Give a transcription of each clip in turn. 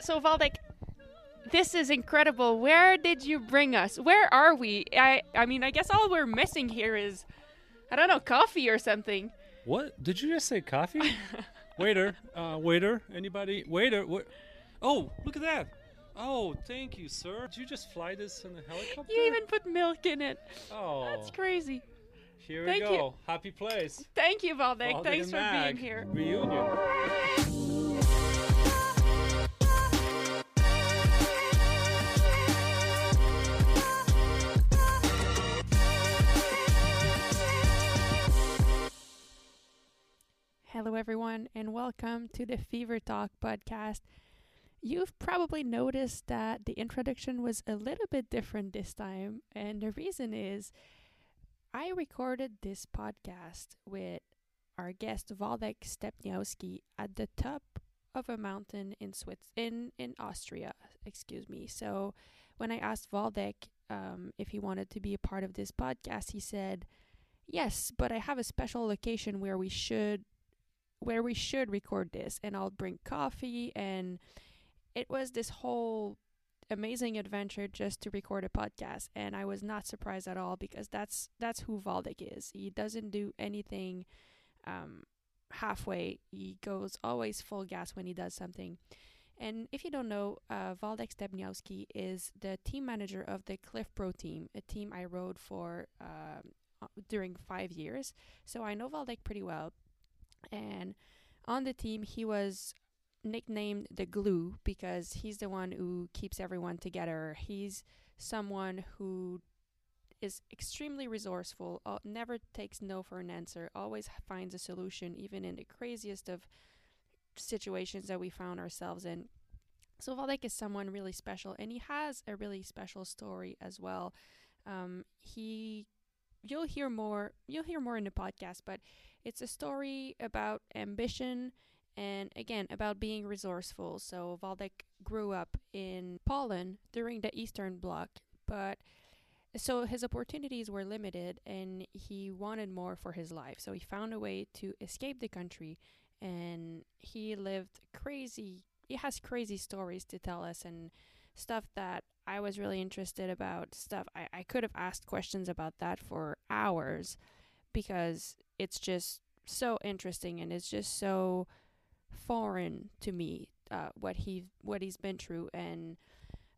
So Waldek, this is incredible. Where did you bring us? Where are we? I I mean, I guess all we're missing here is I don't know, coffee or something. What did you just say? Coffee? waiter, uh, waiter, anybody? Waiter, wa- oh, look at that! Oh, thank you, sir. Did you just fly this in a helicopter? You even put milk in it. Oh, That's crazy. here thank we you. go. Happy place. Thank you, Waldek. Waldek Thanks for being here. Reunion. Hello, everyone, and welcome to the Fever Talk podcast. You've probably noticed that the introduction was a little bit different this time, and the reason is I recorded this podcast with our guest Waldek Stepniowski at the top of a mountain in Swiss in in Austria. Excuse me. So when I asked Waldek um, if he wanted to be a part of this podcast, he said, "Yes, but I have a special location where we should where we should record this and I'll bring coffee and it was this whole amazing adventure just to record a podcast and I was not surprised at all because that's that's who Waldek is. He doesn't do anything um halfway. He goes always full gas when he does something. And if you don't know, uh, Waldek Stepniowski is the team manager of the Clif Pro team, a team I rode for um, during five years. So I know Waldek pretty well and on the team he was nicknamed the glue because he's the one who keeps everyone together. He's someone who is extremely resourceful uh, never takes no for an answer always finds a solution even in the craziest of situations that we found ourselves in. So Waldek is someone really special and he has a really special story as well. Um, he you'll hear more you'll hear more in the podcast but it's a story about ambition and again about being resourceful. So Waldek grew up in Poland during the Eastern Bloc, but so his opportunities were limited and he wanted more for his life. So he found a way to escape the country and he lived crazy he has crazy stories to tell us and stuff that I was really interested about stuff. I, I could have asked questions about that for hours because it's just so interesting and it's just so foreign to me uh, what he what he's been through. And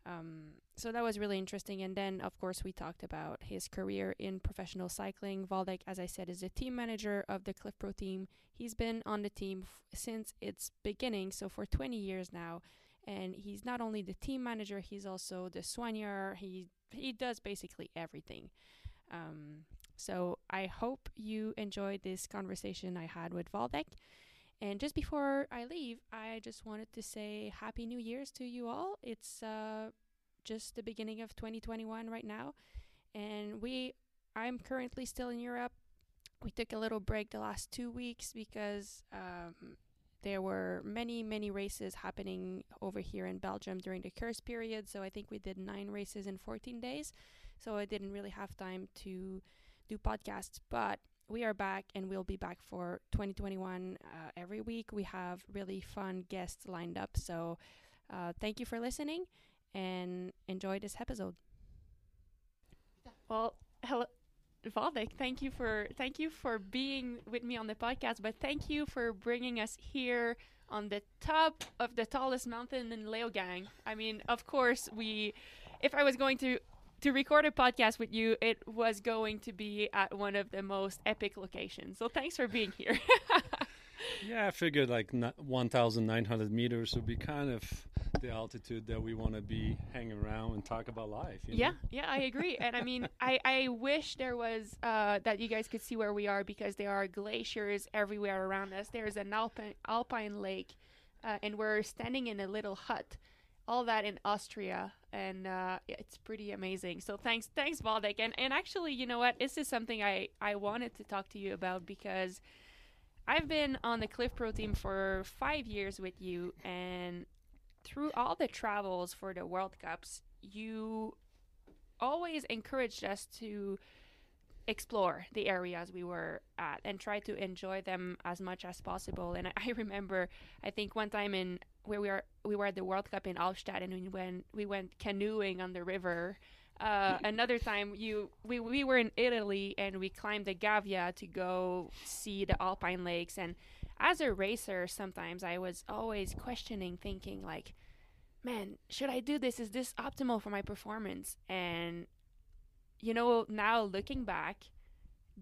um, so that was really interesting. And then of course we talked about his career in professional cycling. Waldek as I said is the team manager of the Clif Pro team. He's been on the team f- since its beginning. So for 20 years now and he's not only the team manager he's also the soigneur he he does basically everything um, so I hope you enjoyed this conversation I had with Waldek. And just before I leave, I just wanted to say Happy New Year's to you all. It's uh, just the beginning of 2021 right now, and we I'm currently still in Europe. We took a little break the last two weeks because um, there were many many races happening over here in Belgium during the curse period. So I think we did nine races in 14 days. So I didn't really have time to do podcasts, but we are back and we'll be back for 2021 uh, every week. We have really fun guests lined up. So uh, thank you for listening and enjoy this episode. Well, hello. Waldek, thank you for thank you for being with me on the podcast, but thank you for bringing us here on the top of the tallest mountain in Leogang. I mean, of course, we if I was going to to record a podcast with you, it was going to be at one of the most epic locations. So thanks for being here. Yeah, I figured like 1,900 meters would be kind of the altitude that we want to be hanging around and talk about life. You yeah, know? yeah, I agree. And I mean, I, I wish there was uh, that you guys could see where we are because there are glaciers everywhere around us. There's an alpine alpine lake, uh, and we're standing in a little hut. All that in Austria, and uh, it's pretty amazing. So thanks, thanks, Waldek. And and actually, you know what? This is something I I wanted to talk to you about because I've been on the Clif Pro team for five years with you, and through all the travels for the World Cups, you always encouraged us to explore the areas we were at and try to enjoy them as much as possible. And I, remember, I think one time in where we were we were at the World Cup in Albstadt and we went we went canoeing on the river. Uh, another time you we, we were in Italy and we climbed the Gavia to go see the Alpine lakes. And as a racer sometimes I was always questioning thinking like man should I do this? Is this optimal for my performance? And you know now looking back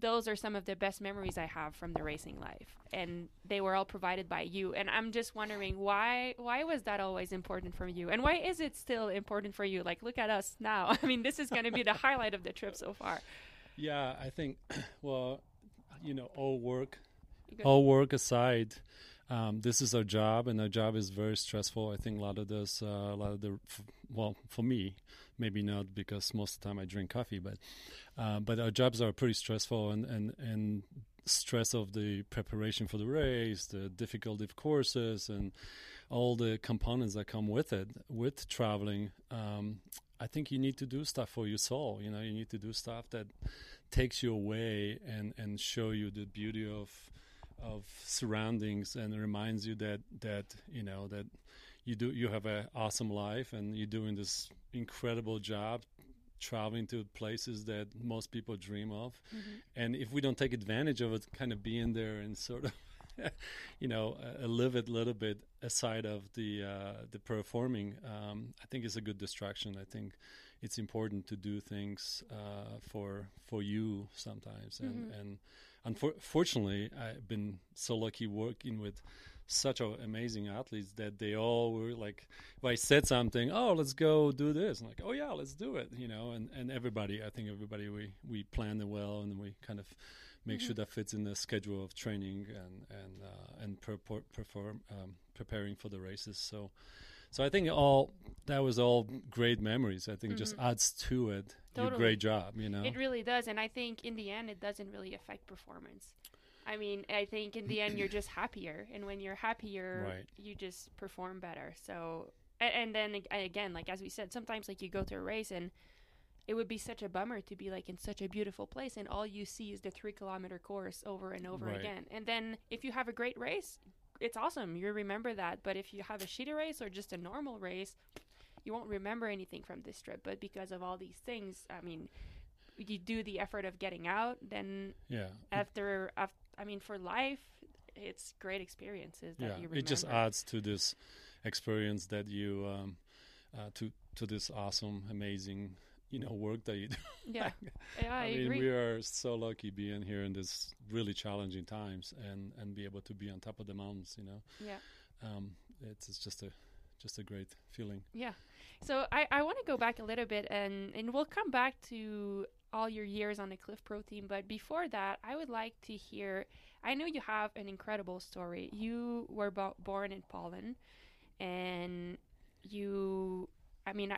those are some of the best memories I have from the racing life, and they were all provided by you. And I'm just wondering why why was that always important for you, and why is it still important for you? Like, look at us now. I mean, this is going to be the highlight of the trip so far. Yeah, I think. Well, you know, all work, all work aside. Um, this is our job, and our job is very stressful. I think a lot of this, uh, a lot of the, well, for me, maybe not because most of the time I drink coffee, but uh, but our jobs are pretty stressful and, and, and stress of the preparation for the race, the difficulty of courses, and all the components that come with it, with traveling. Um, I think you need to do stuff for your soul. You know, you need to do stuff that takes you away and, and show you the beauty of of surroundings and reminds you that that you know that you do you have an awesome life and you're doing this incredible job traveling to places that most people dream of. Mm-hmm. And if we don't take advantage of it, kind of being there and sort of, you know, uh, live it a little bit aside of the uh, the performing, um, I think it's a good distraction. I think it's important to do things uh, for for you sometimes. And, mm-hmm. and unfortunately, I've been so lucky working with such a, amazing athletes that they all were like, if I said something, oh, let's go do this, like, oh yeah, let's do it, you know, and and everybody, I think everybody we we planned it well, and we kind of make mm-hmm. sure that fits in the schedule of training and and uh, and per- perform um, preparing for the races. So. So I think all that was all great memories. I think mm-hmm. just adds to it. Totally. Your great job, you know. It really does, and I think in the end, it doesn't really affect performance. I mean, I think in the end you're just happier, and when you're happier, right. you just perform better. So, and, and then again, like as we said, sometimes like you go to a race and it would be such a bummer to be like in such a beautiful place and all you see is the three kilometer course over and over right. again. And then if you have a great race, it's awesome. You remember that. But if you have a shitty race or just a normal race, you won't remember anything from this trip. But because of all these things, I mean, you do the effort of getting out, then yeah. after after I mean, for life, it's great experiences that yeah, you remember. It just adds to this experience that you um, uh, to to this awesome, amazing, you know, work that you do. Yeah, yeah I, I, mean, agree. we are so lucky being here in this really challenging times and and be able to be on top of the mountains. You know. Yeah. Um, it's, it's just a just a great feeling. Yeah. So I, I want to go back a little bit and, and we'll come back to all your years on the Clif Pro team. But before that, I would like to hear. I know you have an incredible story. You were bo- born in Poland, and you. I mean, I,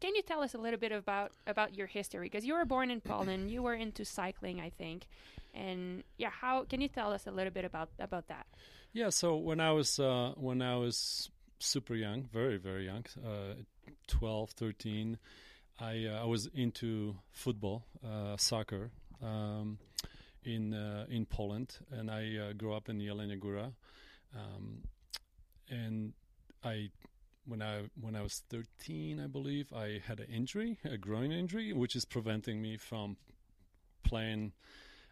can you tell us a little bit about about your history? Because you were born in Poland, you were into cycling, I think, and yeah, how can you tell us a little bit about about that? Yeah, so when I was uh, when I was super young, very very young, uh, 12, 13, I uh, I was into football, uh, soccer, um, in uh, in Poland, and I uh, grew up in Jelenia Góra, um, and I. When I when I was 13, I believe I had an injury, a groin injury, which is preventing me from playing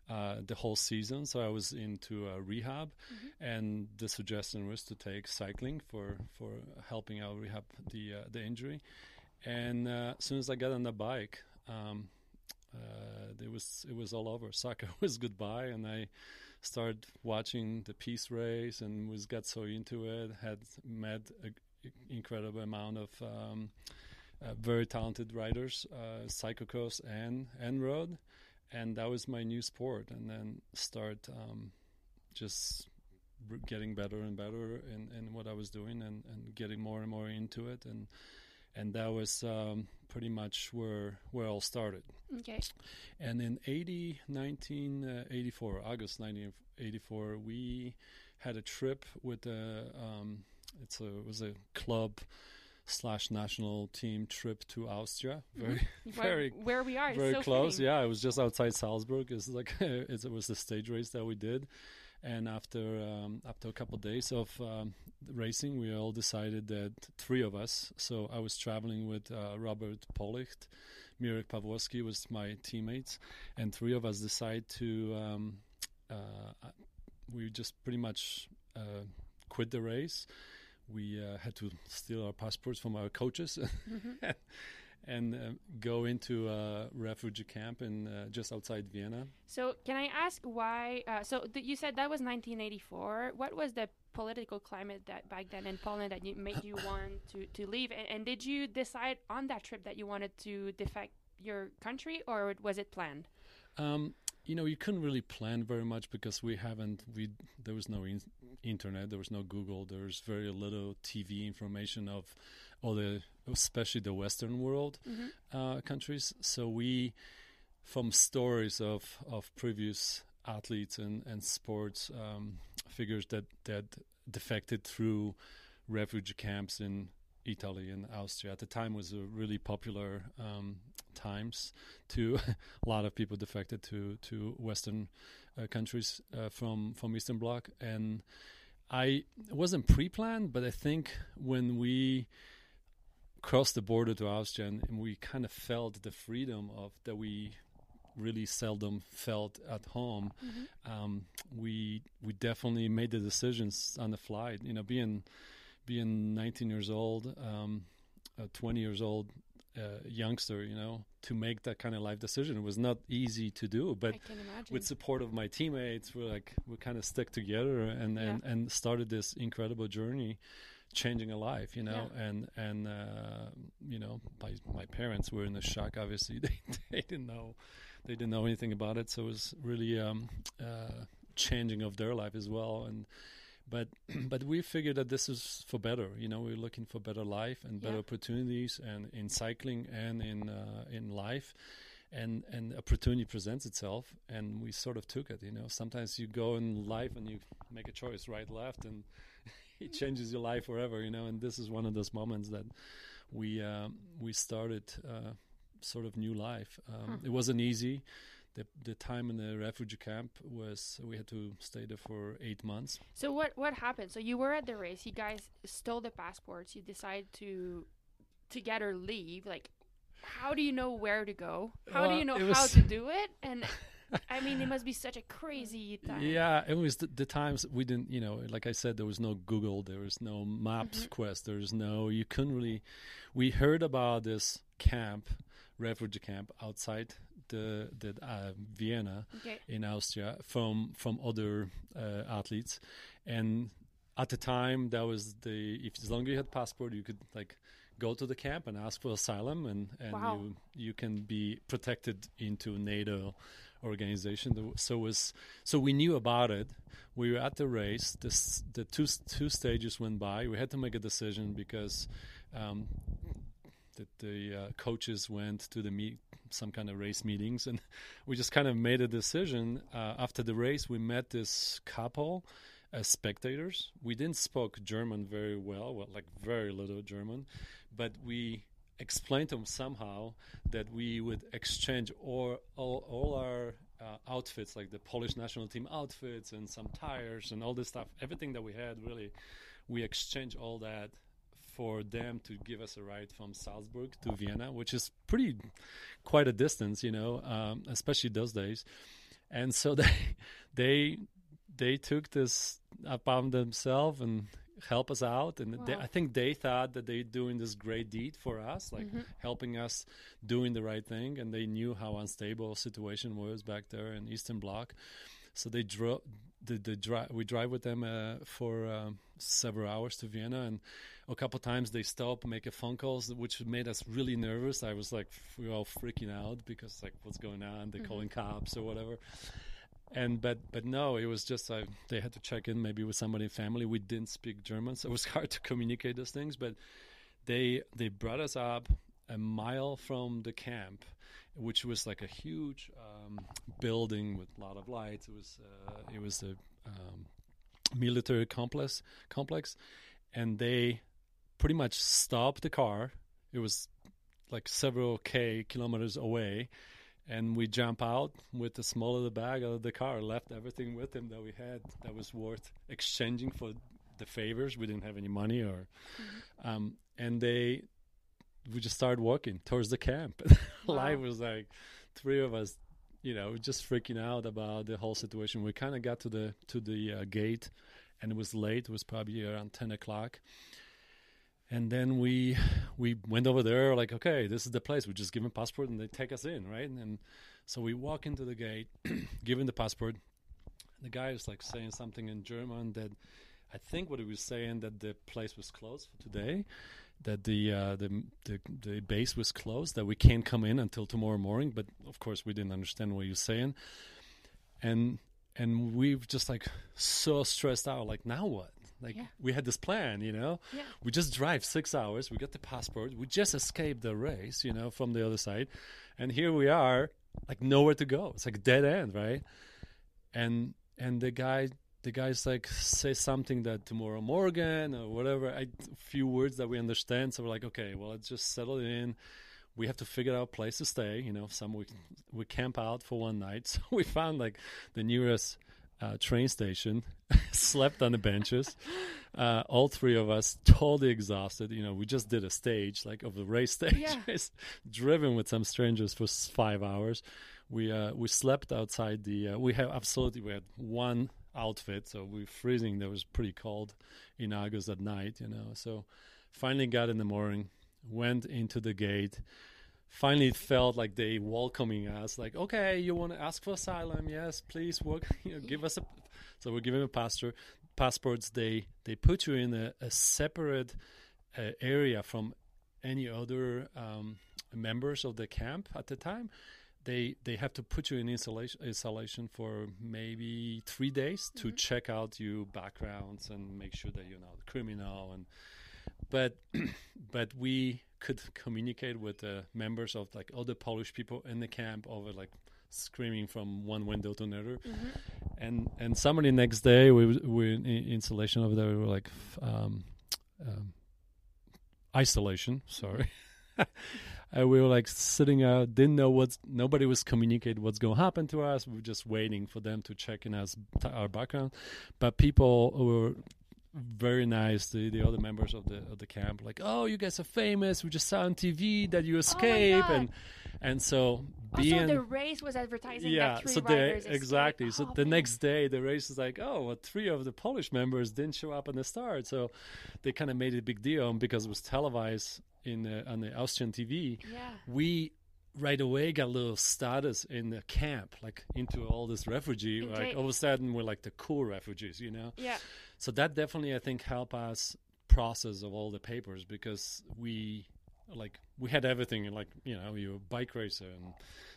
uh, the whole season. So I was into uh, rehab, mm-hmm. and the suggestion was to take cycling for for helping out rehab the uh, the injury. And uh, as soon as I got on the bike, um, uh, it was it was all over. Soccer was goodbye, and I started watching the peace race and was got so into it. Had met an incredible amount of um, uh, very talented riders, uh, cyclocross and and road, and that was my new sport. And then start um, just getting better and better in, in what I was doing and, and getting more and more into it and and that was um, pretty much where where all started. Okay. And in 80, 1984, August 1984, we had a trip with a um, it's a it was a club slash national team trip to Austria. Mhm. Very, Where, very, where we are. very so close. Yeah, it was just outside Salzburg. It's like it was the stage race that we did, and after um, after a couple of days of um, racing, we all decided that three of us. So I was traveling with uh, Robert Policht, Mirek Pawłowski was my teammates, and three of us decided to. Um, uh, we just pretty much uh, quit the race. We uh, had to steal our passports from our coaches Mhm. and uh, go into a refugee camp in uh, just outside Vienna. So, can I ask why? Uh, so, th- you said that was 1984. What was the political climate that back then in Poland that you made you want to, to leave? And, and did you decide on that trip that you wanted to defect your country, or was it planned? Um, you know, you couldn't really plan very much because we haven't. We there was no in- internet, there was no Google, there was very little TV information of all the, especially the Western world Mm-hmm. uh, countries. So we, from stories of of previous athletes and and sports um, figures that that defected through refugee camps in Italy and Austria at the time was a really popular um, times. To a lot of people defected to to Western uh, countries uh, from from Eastern Bloc, and I it wasn't pre-planned, but I think when we crossed the border to Austria and, and we kind of felt the freedom of that we really seldom felt at home Mm-hmm. um, we we definitely made the decisions on the fly. You know, being being 19 years old, um, a 20 years old uh, youngster, you know, to make that kind of life decision it was not easy to do. But I can imagine. with support of my teammates, we're like we kind of stuck together and and, and started this incredible journey. Changing a life, you know, and and uh, you know, my my parents were in the shock. Obviously, they they didn't know they didn't know anything about it, so it was really um, uh, changing of their life as well. And but but we figured that this is for better. You know, we're looking for better life and better Yeah. opportunities, and in cycling and in uh, in life. And and opportunity presents itself, and we sort of took it. You know, sometimes you go in life and you make a choice, right, left, and it changes your life forever. You know, and this is one of those moments that we um, we started uh, sort of new life. Um, Huh. It wasn't easy. The the time in the refugee camp was we had to stay there for eight months. So what what happened? So you were at the race. You guys stole the passports. You decided to together leave. Like, how do you know where to go? How do you know it how was- to do it? And I mean, it must be such a crazy time. Yeah, it was the, the times we didn't, you know, like I said, there was no Google, there was no Maps Mhm. Quest, there was no, you couldn't really. We heard about this camp, refugee camp outside the the uh, Vienna Okay. in Austria from from other uh, athletes, and at the time that was the if as long as you had passport, you could like go to the camp and ask for asylum, and and Wow. you you can be protected into NATO organization. So was so we knew about it. We were at the race. The two two stages went by. We had to make a decision because. Um, the, the uh, coaches went to the meet some kind of race meetings and we just kind of made a decision uh, after the race we met this couple as spectators we didn't spoke german very well well like very little german but we explained to them somehow that we would exchange all, all, all our uh, outfits like the polish national team outfits and some tires and all this stuff everything that we had really we exchanged all that for them to give us a ride from Salzburg to Vienna, which is pretty quite a distance, you know, um, especially those days. And so they they they took this upon themselves and help us out. And they, I think they thought that they're doing this great deed for us, like Mhm. helping us doing the right thing. And they knew how unstable situation was back there in Eastern Bloc. So they drove. The, the dri- we drive with them uh, for um, several hours to Vienna, and a couple times they stop, make a phone calls, which made us really nervous. I was like, we were all freaking out because like, what's going on? They're Mhm. calling cops or whatever. And but but no, it was just uh, they had to check in maybe with somebody in family. We didn't speak German, so it was hard to communicate those things. But they they brought us up a mile from the camp, which was like a huge um, building with a lot of lights. It was uh, it was a um, military complex complex, and they pretty much stopped the car. It was like several k kilometers away, and we jump out with the small little bag out of the car. Left everything with him that we had that was worth exchanging for the favors. We didn't have any money, or Mm-hmm. um, and they we just started walking towards the camp. Wow. Life was like three of us, you know, just freaking out about the whole situation. We kind of got to the to the uh, gate, and it was late. It was probably around ten o'clock. And then we we went over there, like, okay, this is the place. We just give them passport, and they take us in, right? And so we walk into the gate, give the passport. The guy is like saying something in German that I think what he was saying that the place was closed for today, that the uh, the, the the base was closed, that we can't come in until tomorrow morning. But of course, we didn't understand what he was saying, and and we were just like so stressed out. Like now what? Like Yeah. we had this plan, you know. Yeah. We just drive six hours. We got the passport. We just escaped the race, you know, from the other side, and here we are, like nowhere to go. It's like dead end, right? And and the guy the guys like say something that tomorrow morgan or whatever I, a few words that we understand so we're like okay well let's just settle in we have to figure out a place to stay you know some we we camp out for one night so we found like the nearest uh, train station slept on the benches. Uh, all three of us totally exhausted. You know we just did a stage like of the race stage. Yeah. Driven with some strangers for five hours. We uh, we slept outside the uh, we have absolutely we had one outfit so we were freezing it was pretty cold in august at night you know. So finally got in the morning went into the gate finally it felt like they welcoming us like okay you want to ask for asylum? Yes please work you know, give us a so we're giving a pastor passports. They they put you in a, a separate uh, area from any other um, members of the camp at the time. They they have to put you in isolation isolation for maybe three days to check out your backgrounds and make sure that you're not a criminal and but but we could communicate with the members of like other Polish people in the camp over like screaming from one window to another. Mm-hmm. and and somebody next day we we in in installation over there we were like um, um, isolation sorry. And we were like sitting out didn't know what's nobody was communicating what's going to happen to us. We were just waiting for them to check in us our background. But people were very nice the, the other members of the of the camp like oh you guys are famous we just saw on tv that you oh escape God. and and so oh, Also, the race was advertising yeah that three so the exactly so Oh, the next day the race is like oh well, three of the polish members didn't show up on the start so they kind of made it a big deal and because it was televised in the, on the austrian tv Yeah. we right away got a little status in the camp like into all this refugee Okay. like all of a sudden we're like the cool refugees you know Yeah. So that definitely i think helped us process of all the papers because we like we had everything like you know you're a bike racer and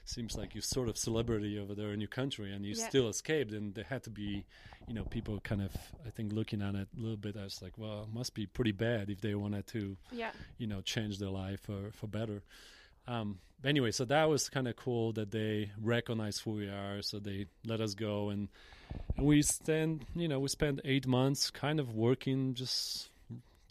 seems like you're sort of celebrity over there in your country and you Yeah. still escaped and there had to be you know people kind of i think looking at it a little bit as like well it must be pretty bad if they wanted to Yeah. you know change their life for for better um anyway so that was kind of cool that they recognize who we are so they let us go and and we spend you know we spent eight months kind of working just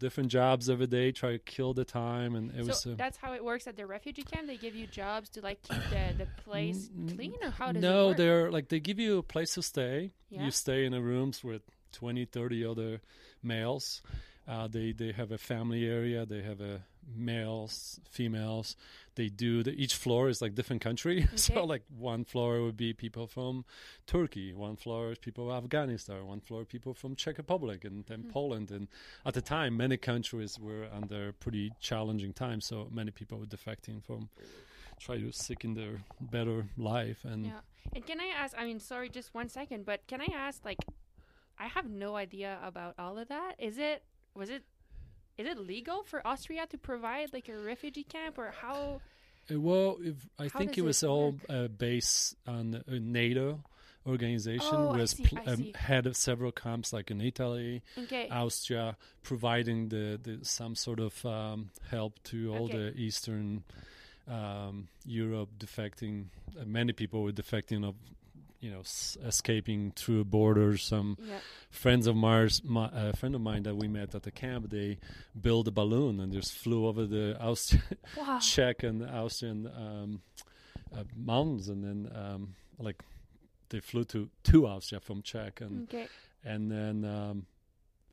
different jobs every day try to kill the time and it was so uh, that's how it works at the refugee camp. They give you jobs to like keep the, the place clean, or how does it no they're like they give you a place to stay Yeah. you stay in a rooms with 20 30 other males uh, they they have a family area they have a males females they do the, each floor is like different country so like one floor would be people from turkey one floor is people from afghanistan one floor people from czech republic and then Hmm. poland and at the time many countries were under pretty challenging times so many people were defecting from try to seek in their better life and Yeah. And can I ask? I mean, sorry, just one second, but can I ask? Like, I have no idea about all of that. Is it? Was it? Is it legal for Austria to provide like a refugee camp, or how? Uh, Well, if, I How think it was it all uh, based on a NATO organization, Oh, was see, um, head of several camps, like in Italy, Okay. Austria, providing the, the some sort of um, help to all Okay. the Eastern um, Europe defecting. Uh, many people were defecting of you know s- escaping through borders. Some friends of Mars, my, a friend of mine that we met at the camp, they built a balloon and just flew over the Austrian, Wow. Czech and Austrian um, uh, mountains, and then um, like they flew to to Austria from Czech, and Okay. and then um,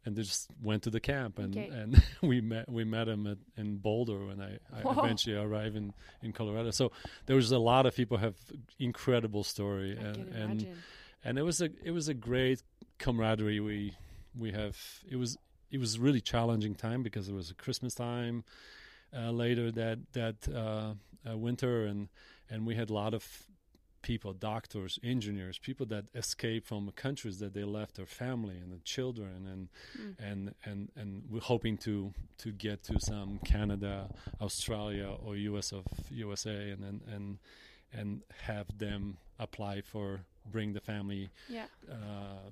and they just went to the camp, and Okay. and we met we met him at, in Boulder when I, I eventually arrived in in Colorado. So there was a lot of people have incredible story, I and and and it was a it was a great camaraderie we we have it was it was really challenging time because it was a christmas time uh, later that that uh, uh, winter and and we had a lot of people doctors engineers people that escaped from countries that they left their family and the children and Mm. and and and we're hoping to to get to some Canada, Australia, or US of USA, and and and, and have them apply for bring the family Yeah. uh,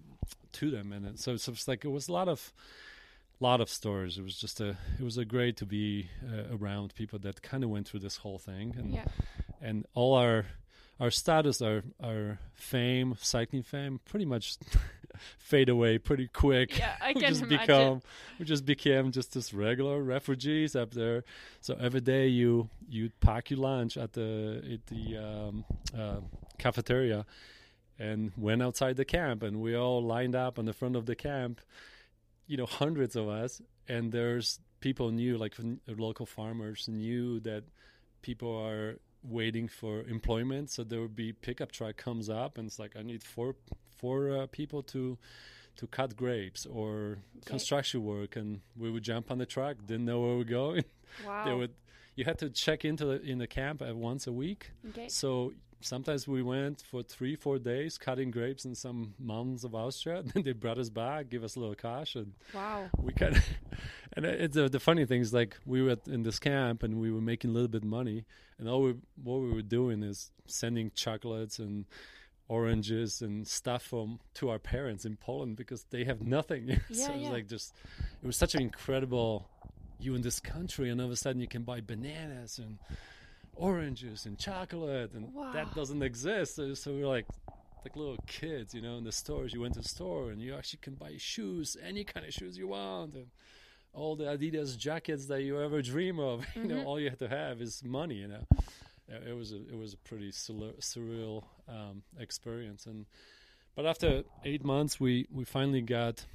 to them, and so, so it's like it was a lot of lot of stories. It was just a it was a great to be uh, around people that kind of went through this whole thing, and Yeah. and all our our status, our our fame, cycling fame, pretty much fade away pretty quick. Yeah, I we can just imagine. become we just became just this regular refugees up there. So every day you you pack your lunch at the at the um, uh, cafeteria, and went outside the camp, and we all lined up on the front of the camp. You know, hundreds of us, and there's people knew like local farmers knew that people are waiting for employment. So there would be pickup truck comes up and it's like i need four four uh, people to to cut grapes or construction work. And we would jump on the truck didn't know where we're going. Wow. they would you had to check into the in the camp at once a week. Okay. so sometimes we went for three four days cutting grapes in some mountains of austria then they brought us back give us a little cash and Wow. we kind of and it's, uh, the funny thing is like we were in this camp and we were making a little bit of money and all we what we were doing is sending chocolates and oranges and stuff from to our parents in Poland because they have nothing so Yeah, it was yeah. like just it was such an incredible you in this country and all of a sudden you can buy bananas and oranges and chocolate and Wow. that doesn't exist so, so we we're like like little kids, you know, in the stores. You went to the store and you actually can buy shoes, any kind of shoes you want, and all the Adidas jackets that you ever dream of. You know, Mhm. all you have to have is money. You know, it was a it was a pretty surreal, surreal um, experience. And but after eight months, we we finally got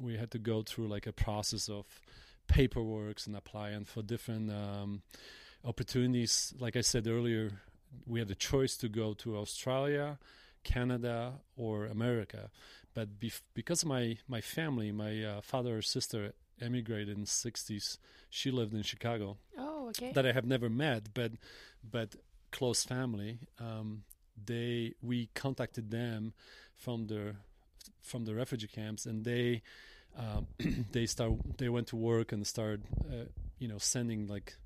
we had to go through like a process of paperwork and applying for different um, opportunities. Like I said earlier, we had a choice to go to Australia, Canada, or America. But bef- because my my family, my uh, father or sister emigrated in the '60s, she lived in Chicago. Oh, okay. That I have never met, but but close family. Um, they we contacted them from the from the refugee camps, and they um, they start they went to work and started uh, you know sending like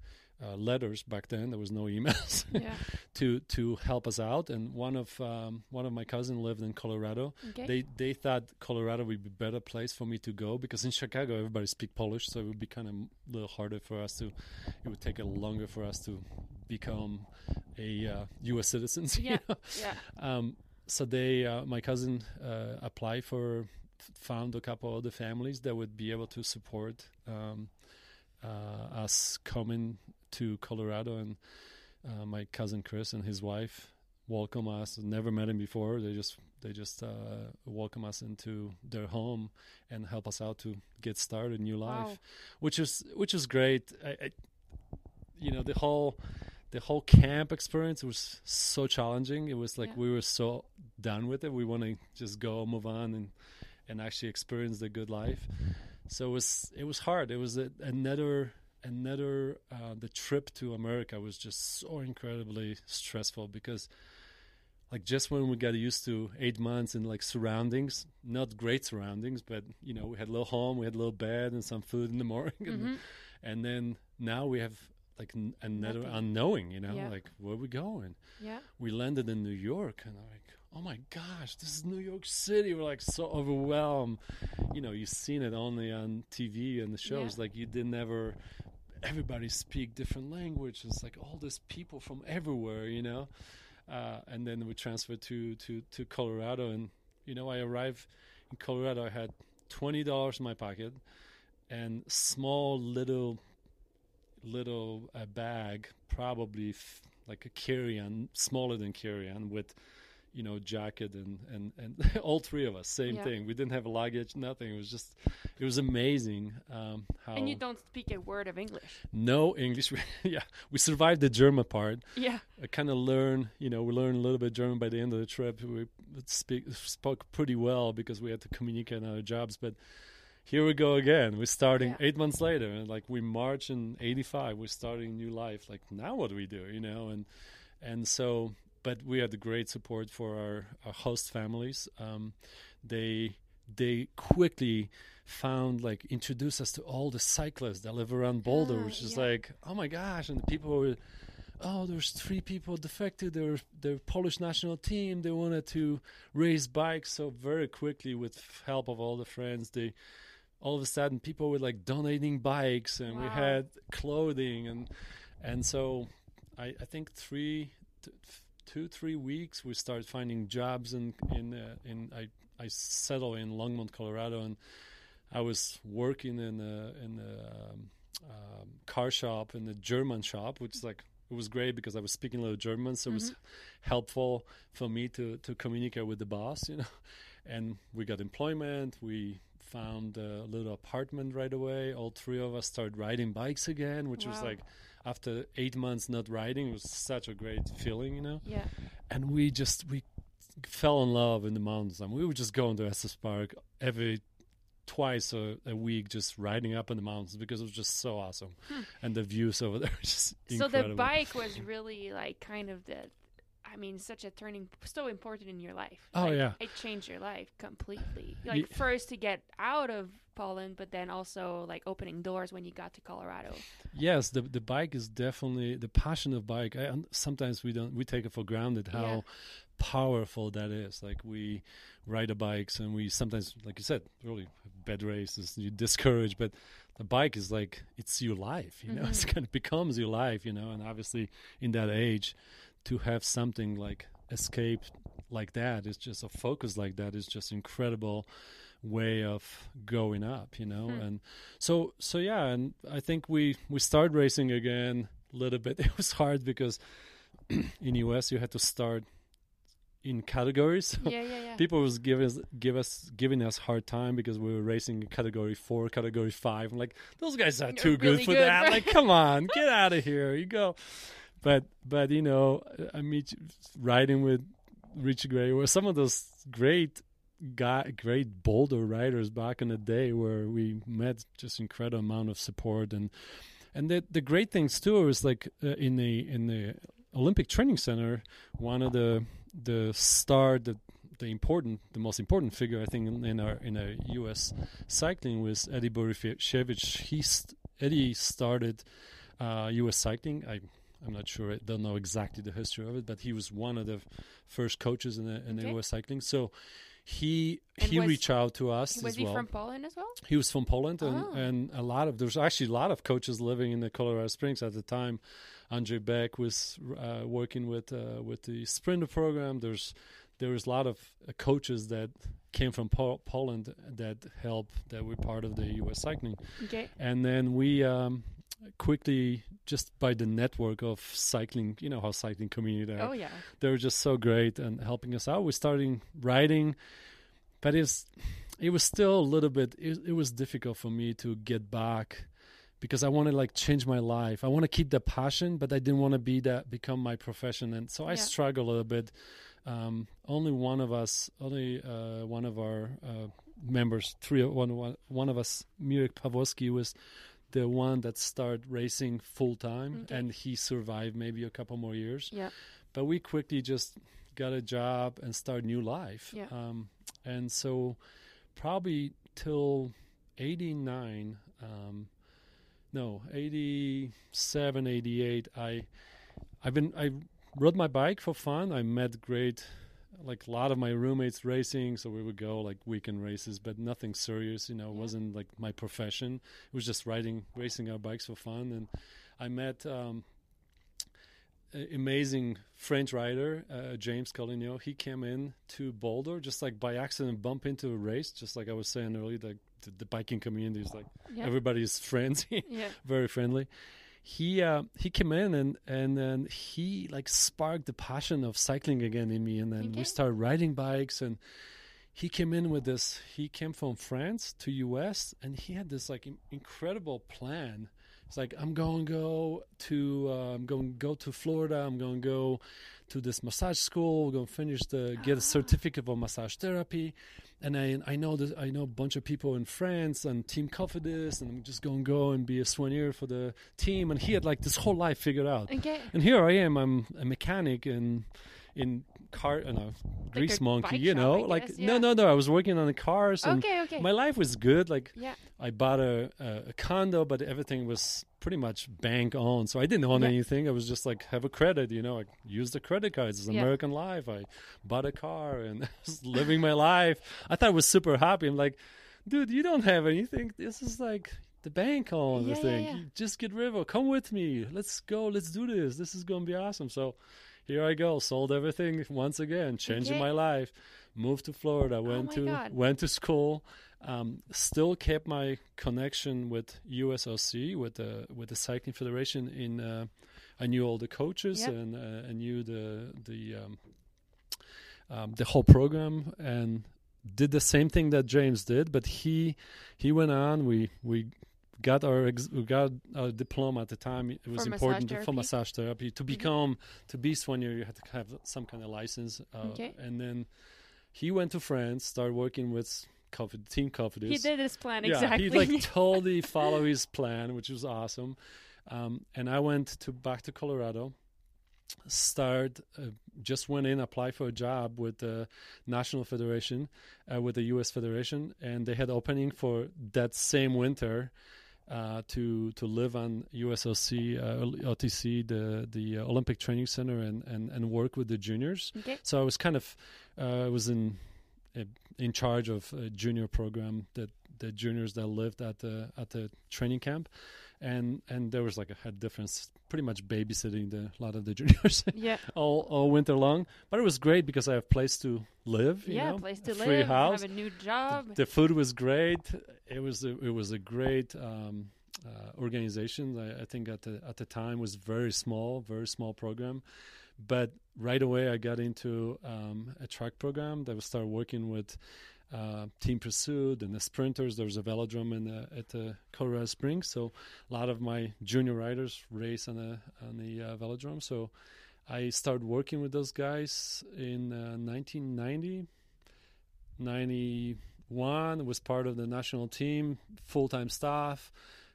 uh, letters back then. There was no emails yeah. to to help us out. And one of um, one of my cousins lived in Colorado. Okay. They they thought Colorado would be a better place for me to go because in Chicago everybody speak Polish, so it would be kind of a little harder for us to. It would take a longer for us to become a uh, U.S. citizens. you Yeah. know? yeah. Um, so they, uh, my cousin, uh, applied for, found a couple other families that would be able to support um, us coming to Colorado, and uh, my cousin Chris and his wife welcome us. Never met him before. They just they just uh, welcome us into their home and help us out to get started new life, Wow. which is which is great. I, I, you know the whole the whole camp experience was so challenging. It was like Yeah. we were so done with it. We want to just go move on and and actually experience the good life. So it was it was hard. It was a, another another uh, the trip to America was just so incredibly stressful because like just when we got used to eight months in like surroundings, not great surroundings, but you know we had a little home, we had a little bed and some food in the morning, and, Mhm. and then now we have like another Nothing. unknowing, you know, Yeah. like where we going? Yeah. we landed in New York and I'm like, oh my gosh, this is New York City. We're like so overwhelmed. You know, you've seen it only on TV and the shows. Yeah. Like you didn't ever, everybody speak different language. It's like all these people from everywhere, you know. uh, and then we transferred to to to Colorado. And you know, I arrived in Colorado. I had twenty dollars in my pocket and small little little uh, bag, probably f- like a carry-on, smaller than carry-on, with you know jacket and and and all three of us same Yeah. thing. We didn't have luggage nothing. It was just it was amazing um how And you don't speak a word of English. no english yeah. We survived the german part. Yeah. i kind of learned you know we learned a little bit german by the end of the trip. We speak spoke pretty well because we had to communicate on our jobs but here we go again. We're starting Yeah. eight months later and like we march in 85 we're starting a new life. Like now what do we do you know? And and so but we had the great support for our, our host families. Um, they they quickly found like introduced us to all the cyclists that live around boulder which is yeah. like oh my gosh and the people were oh there's three people defected they're the polish national team they wanted to race bikes. So very quickly with help of all the friends they all of a sudden people were like donating bikes and we had clothing and and so i i think three t- f- two three weeks we started finding jobs in in uh, in i i settled in longmont colorado and i was working in a in a um, um, car shop in the german shop which is like it was great because i was speaking a little german so it was helpful for me to to communicate with the boss you know. And we got employment we found a little apartment right away. All three of us started riding bikes again which was like after eight months not riding it was such a great feeling you know Yeah. and we just we fell in love in the mountains and we would just go into Estes Park every twice a, a week just riding up in the mountains because it was just so awesome and the views over there just Hmm. So incredible the bike was really like kind of the I mean, such a turning so important in your life. Oh, Like, yeah. It changed your life completely. Like Ye- first to get out of Poland, but then also like opening doors when you got to Colorado. yes the the bike is definitely the passion of bike I, sometimes we don't we take it for granted how Yeah. powerful that is like we ride a bikes and we sometimes like you said really bad races you discourage but the bike is like it's your life you know mm-hmm. it's kind of becomes your life you know and obviously in that age to have something like escape like that. Is just a focus like that is just incredible way of going up you know? Hmm. And so so yeah and i think we we start racing again a little bit. It was hard because in us you had to start in categories. Yeah, yeah, yeah. people was giving us give us giving us hard time because we were racing category four category five. I'm like those guys are You're too really good for good, that. right? like come on get out of here. You go but but you know i meet riding with richie gray or some of those great guy great boulder riders back in the day where we met just incredible amount of support and and the the great things too is like uh, in the in the Olympic Training Center, one of the the star the the important the most important figure I think in, in our in our U.S. cycling was Eddie Borysewicz. He Eddie started uh, U.S. cycling. I I'm not sure. I don't know exactly the history of it, but he was one of the first coaches in the in the Okay. U.S. cycling. So he And he was- reached out to us Was as he well. from Poland as well? He was from Poland, and, Oh. and a lot of there's actually a lot of coaches living in the Colorado Springs at the time. Andre Beck was uh, working with uh, with the Sprinter program. There's there was a lot of uh, coaches that came from po- Poland that helped that were part of the U.S. cycling, Okay. and then we um, quickly just by the network of cycling, you know how cycling community are Oh yeah. they were just so great and helping us out. We started writing, but it's it was still a little bit. It, it was difficult for me to get back because I want to like change my life. I want to keep the passion, but I didn't want to be that become my profession, and so I Yeah. struggle a little bit. Um, only one of us, only uh, one of our uh, members, three, one, one, one of us, Mirek Pawlowski, was the one that started racing full time, Okay. and he survived maybe a couple more years Yeah. but we quickly just got a job and start new life Yeah. um, and so probably till 89 um, no 87 88 i i've been i rode my bike for fun i met great like a lot of my roommates racing so we would go like weekend races but nothing serious you know it Yeah. wasn't like my profession it was just riding racing our bikes for fun and i met um, amazing French rider, uh, James Collignon. He came in to Boulder just like by accident, bump into a race, just like I was saying earlier. The, the, the biking community is like Yeah. everybody's friends, yeah. very friendly. He uh, he came in and and then he like sparked the passion of cycling again in me, and then Okay. we started riding bikes and. He came in with this. He came from France to U.S. and he had this like in- incredible plan. It's like I'm going to go to uh, I'm going to go to Florida. I'm going to go to this massage school. We're going to finish the get a certificate of massage therapy, and I I know that I know a bunch of people in France and Team Cofidis, and I'm just going to go and be a soigneur for the team. And he had like this whole life figured out. Okay. And here I am. I'm a mechanic in in car, you know, grease a monkey. You know, I like guess, no, yeah. no, no. I was working on the cars, and Okay. Okay. my life was good. Like yeah. I bought a, a, a condo, but everything was pretty much bank owned. So I didn't own Yeah. anything. I was just like have a credit, you know. I used the credit cards. It's Yeah. American life. I bought a car and was living my life. I thought I was super happy. I'm like, dude, you don't have anything. This is like the bank owned Yeah, the thing. just get rid of it. Come with me. Let's go. Let's do this. This is gonna be awesome. So here I go. Sold everything once again, changing Okay. Oh my life. Moved to Florida. Went my to God. went to school. Um, still kept my connection with USOC, with the with the cycling federation. In uh, I knew all the coaches Yep. and uh, I knew the the um, um, the whole program and did the same thing that James did. But he he went on. We we got our ex- we got our diploma at the time. It was For important to- for massage therapy to become to be soigneur. You had to have some kind of license. Uh, Okay. And then he went to France, started working with Cofi- Team Cofidis. He did his plan Yeah, exactly. he like totally follow his plan, which was awesome. Um, and I went to back to Colorado. Start uh, just went in, applied for a job with the National Federation, uh, with the U.S. Federation, and they had opening for that same winter uh, to to live on USOC uh, OTC, the the uh, Olympic Training Center, and, and and work with the juniors. okay. So I was kind of uh, I was in uh, in charge of a junior program that the juniors that lived at the at the training camp, and and there was like a had difference, pretty much babysitting the a lot of the juniors Yeah. all all winter long. But it was great because I have place to live. You yeah. know, place to a live. free house. Have a new job. The food was great. It was a, it was a great um, uh, organization. I, I think at the at the time was very small, very small program. But right away, I got into um, a track program that was started working with uh, Team Pursuit and the sprinters. There's a velodrome in the, at the Colorado Springs, so a lot of my junior riders race on the on the uh, velodrome. So I started working with those guys in uh, 1990. 91 was part of the national team, full time staff.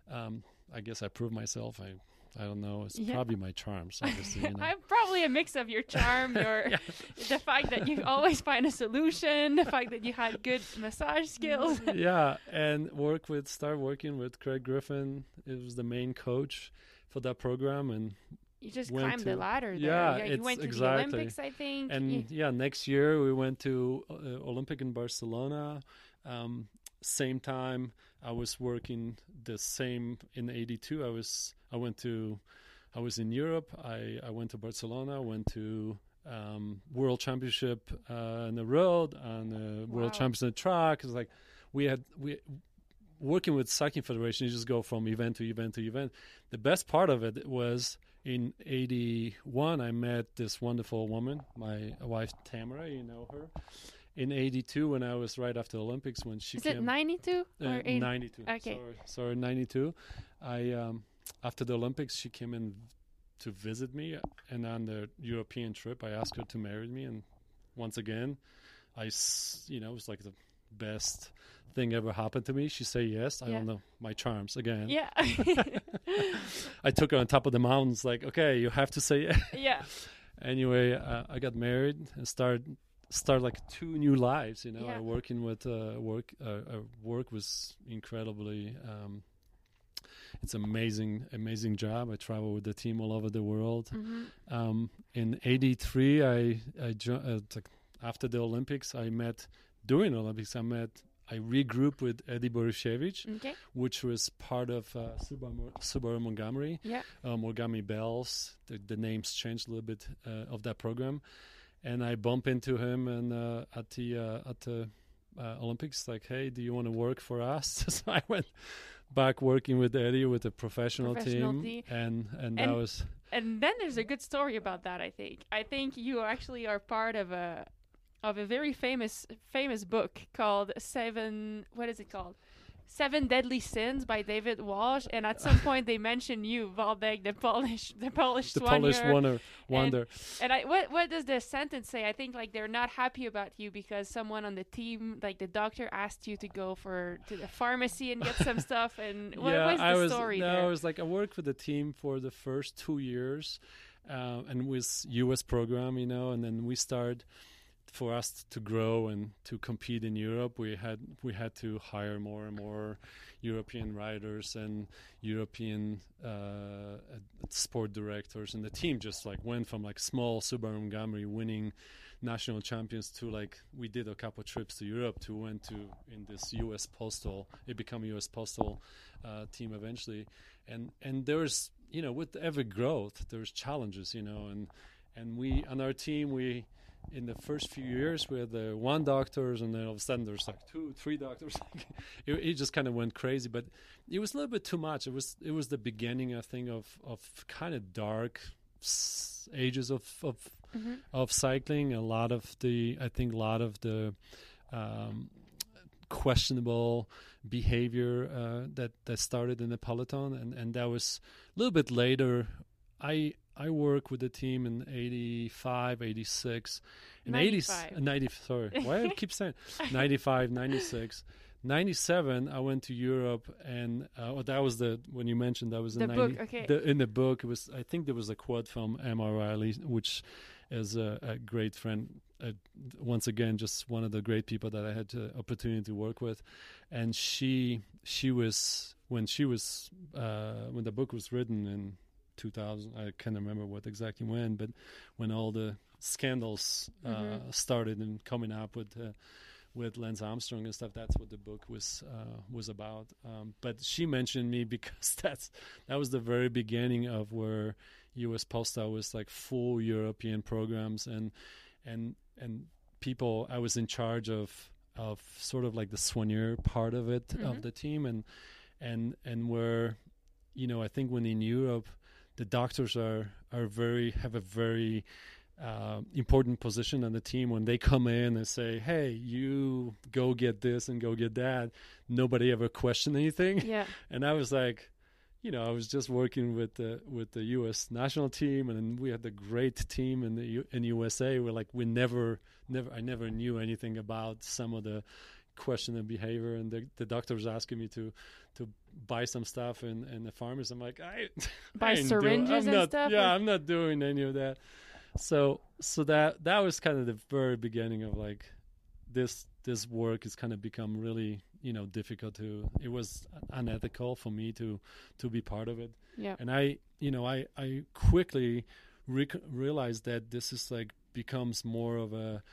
Um, I guess I proved myself. I I don't know. It's Yeah. probably my charms, obviously. You know. I'm probably a mix of your charm, your Yeah. the fact that you always find a solution, the fact that you had good massage skills. yeah, and work with start working with Craig Griffin. It was the main coach for that program, and You just climbed the ladder there. Yeah, you it's went to exactly. the Olympics, I think. and You- yeah, next year we went to uh, Olympic in Barcelona. Um, same time I was working the same in '82. I was I went to I was in Europe. I I went to Barcelona. Went to um, World Championship uh, on the road and uh, World Wow. Championship on the track. It's like we had we working with cycling federation. You just go from event to event to event. The best part of it was in 81 i met this wonderful woman my wife tamara you know her in 82 when i was right after the olympics when she Is came it 92 uh, or 80? 92 Okay. sorry, sorry 92 i um after the olympics she came in to visit me and on the european trip i asked her to marry me and once again I you know it was like the best thing ever happened to me she said yes i Yeah. don't know my charms again Yeah. i took her on top of the mountains like okay you have to say yes yeah. anyway, uh, I got married and started start like two new lives. You know, Yeah. I working with uh, work. Uh, uh, work was incredibly. Um, it's amazing, amazing job. I travel with the team all over the world. hmm Um, in '83, I I jo- uh, t- after the Olympics, I met during the Olympics. I met I regrouped with Eddie Borysewicz, Okay. which was part of uh, Subaru, Subaru Montgomery, Yeah. uh, Montgomery Bells. The, the names changed a little bit uh, of that program, and I bump into him and uh, at the uh, at the uh, Olympics, like, hey, do you want to work for us? so I went back working with Eddie with a professional, Professional team, team. and and And- that was And then there's a good story about that. I think. I think you actually are part of a of a very famous famous book called Seven. What is it called? Seven Deadly Sins by David Walsh. And at some point they mention you, Waldek, the Polish, the Polish the. Polish wonder. wonder. And I, what what does the sentence say? I think like they're not happy about you because someone on the team, like the doctor, asked you to go for to the pharmacy and get some stuff. And what yeah, was the I was, story no, there? I was like, I worked with the team for the first two years, uh, and with U.S. program, you know, and then we started for us to grow and to compete in Europe. We had we had to hire more and more European riders and European uh, sport directors, and the team just like went from like small Subaru Montgomery winning national champions to like we did a couple trips to Europe to went to in this U.S. Postal. It became a U.S. Postal uh, team eventually, and and there's you know with every growth there's challenges you know and and we on our team we in the first few years we had the one doctors and then all of a sudden there's like two three doctors it, it just kind of went crazy but it was a little bit too much it was it was the beginning i think of of kind of dark ages of of Mhm. of cycling. A lot of the, I think, a lot of the um, questionable behavior uh, that that started in the peloton, and and that was a little bit later. I I work with the team in 85, 86, in 80, 95. 90, sorry, why I keep saying 95, 96. 97 i went to europe and uh, well, that was the when you mentioned that was The in book, 90 okay. the, in the book it was i think there was a quote from emma o'reilly which is a, a great friend uh, once again just one of the great people that i had the opportunity to work with and she she was when she was uh, when the book was written in 2000 i can't remember what exactly when but when all the scandals uh, Mhm. started and coming up with uh, with Lance Armstrong and stuff. That's what the book was uh, was about. Um, but she mentioned me because that's that was the very beginning of where U.S. Postal was like full European programs and and and people. I was in charge of of sort of like the soigneur part of it Mhm. of the team and and and where you know I think when in Europe the doctors are are very have a very uh, important position on the team when they come in and say, "Hey, you go get this and go get that." Nobody ever questioned anything, yeah. and I was like, you know, I was just working with the with the U.S. national team, and we had a great team in the U- in USA. We're like, we never, never, I never knew anything about some of the questionable behavior, and the the doctor was asking me to to buy some stuff and in the farmers. I'm like, I Buy I ain't do- syringes I'm and not- stuff, Yeah, or- I'm not doing any of that. So so that that was kind of the very beginning of like this this work has kind of become really you know difficult to it was unethical for me to to be part of it Yeah. and i you know i i quickly rec- realized that this is like becomes more of a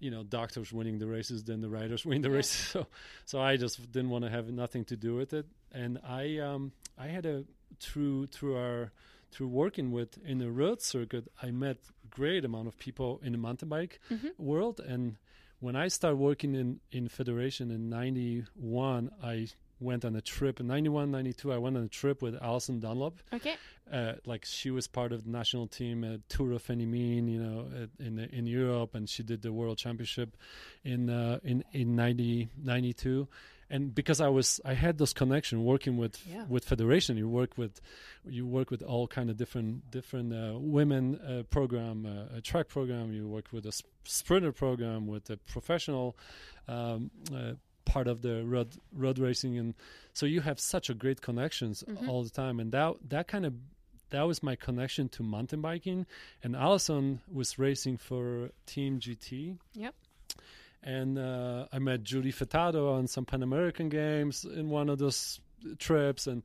you know doctors winning the races than the riders win the Yeah. races so so i just didn't want to have nothing to do with it and i um i had a through through our through working with in the road circuit i met great amount of people in the mountain bike Mhm. world and when i started working in in federation in 91 i went on a trip in 91 92 i went on a trip with alison dunlap Okay. Uh, like she was part of the national team at Tour of Fenimine, you know, at, in in Europe, and she did the World Championship in uh, in in 90, 92. And because I was, I had this connection working with Yeah. with federation. You work with, you work with all kind of different different uh, women uh, program, uh, a track program. You work with a sp- sprinter program, with a professional um, uh, part of the road road racing, and so you have such a great connections Mhm. all the time. And that that kind of that was my connection to mountain biking. And Alison was racing for Team GT. Yep. And uh, I met Julie Furtado on some Pan American Games in one of those trips, and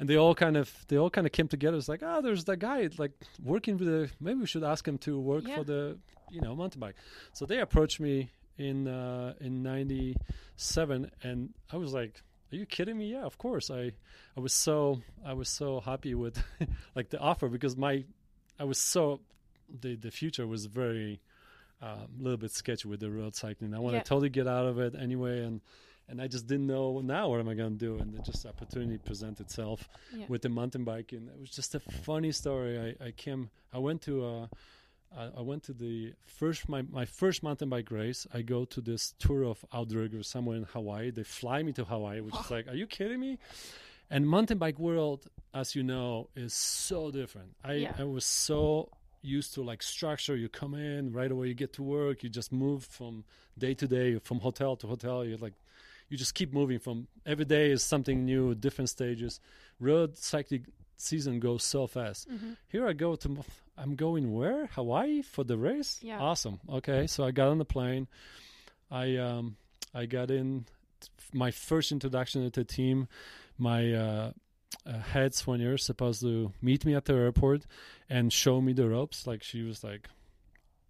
and they all kind of they all kind of came together. It's like, oh, there's that guy like working with the. Maybe we should ask him to work Yeah. for the you know mountain bike. So they approached me in uh, in '97, and I was like, "Are you kidding me?" Yeah, of course. I I was so I was so happy with like the offer because my I was so the the future was very a um, little bit sketchy with the road cycling. I want to Yeah. totally get out of it anyway, and and I just didn't know now what am I going to do, and just opportunity presented itself Yeah. with the mountain biking. It was just a funny story. I, I came, I went to, uh, I, I went to the first my my first mountain bike race. I go to this tour of outrigger somewhere in Hawaii. They fly me to Hawaii, which is like, are you kidding me? And mountain bike world, as you know, is so different. I Yeah. I was so used to like structure. You come in right away, you get to work. You just move from day to day, from hotel to hotel. You're like you just keep moving from every day is something new, different stages. Road cycling season goes so fast. hmm Here I go to, I'm going where? Hawaii for the race? Yeah. Awesome. Okay, so I got on the plane. I um I got in my first introduction to the team. My uh, uh, head soigneur supposed to meet me at the airport and show me the ropes. Like she was like,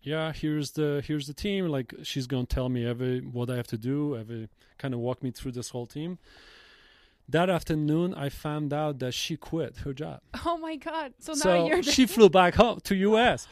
"Yeah, here's the here's the team." Like she's gonna tell me every what I have to do, every kind of walk me through this whole team. That afternoon, I found out that she quit her job Oh my god! So, now you're she flew back home to us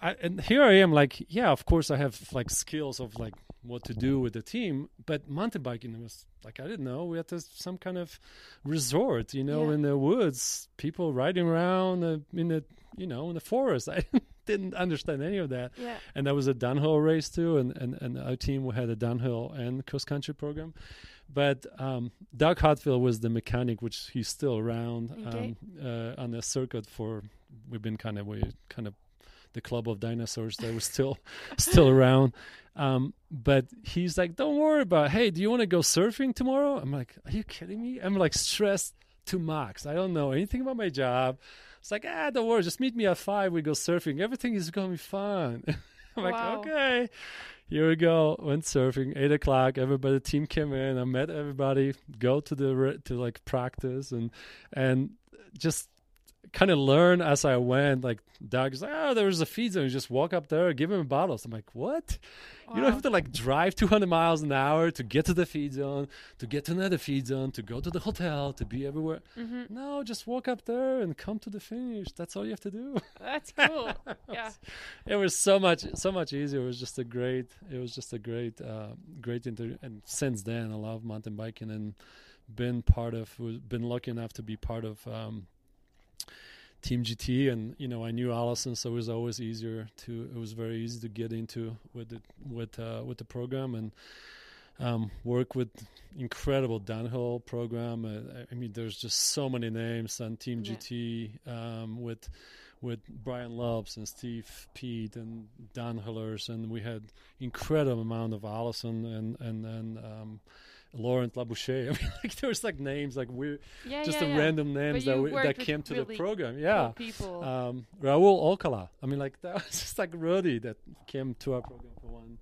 I, and here i am like yeah of course i have like skills of like what to do with the team but mountain biking was like i didn't know we had this some kind of resort you know Yeah. in the woods people riding around uh, in the you know in the forest i didn't understand any of that yeah. and that was a downhill race too and and, and our team had a downhill and cross country program but um, Doug Hotfield was the mechanic, which he's still around Okay. um, uh, on the circuit for. We've been kind of we kind of the club of dinosaurs that was still still around. Um, but he's like, "Don't worry about. It. Hey, do you want to go surfing tomorrow?" I'm like, "Are you kidding me?" I'm like stressed to max. I don't know anything about my job. It's like, ah, don't worry. Just meet me at five. We go surfing. Everything is going to be fun. I'm like, okay. Here we go. Went surfing. Eight o'clock. Everybody, team came in. I met everybody. Go to the to like practice and and just kind of learn as I went. Like Doug's like, oh, there was a feed zone. You just walk up there, give him bottles. I'm like, what? You don't have to like drive 200 miles an hour to get to the feed zone, to get to another feed zone, to go to the hotel, to be everywhere. hmm No, just walk up there and come to the finish. That's all you have to do. That's cool. yeah. it was so much so much easier. It was just a great. It was just a great, uh, great interview. And since then, I love mountain biking and been part of. Been lucky enough to be part of. Um, Team GT, and you know I knew Alison, so it was always easier to. It was very easy to get into with it with uh, with the program and um, work with incredible downhill program. Uh, I- I mean, there's just so many names on Team Yeah. GT um, with with Brian Lopes and Steve Peat and downhillers, and we had incredible amount of Alison and and and um, Laurent Labouche. I mean, like there was like names like weird, Yeah. just yeah, the yeah. random names that we, that came to the really program. Cool Yeah. people. Um, Raul Alcala. I mean, like that was just like Rudy that came to our program for one.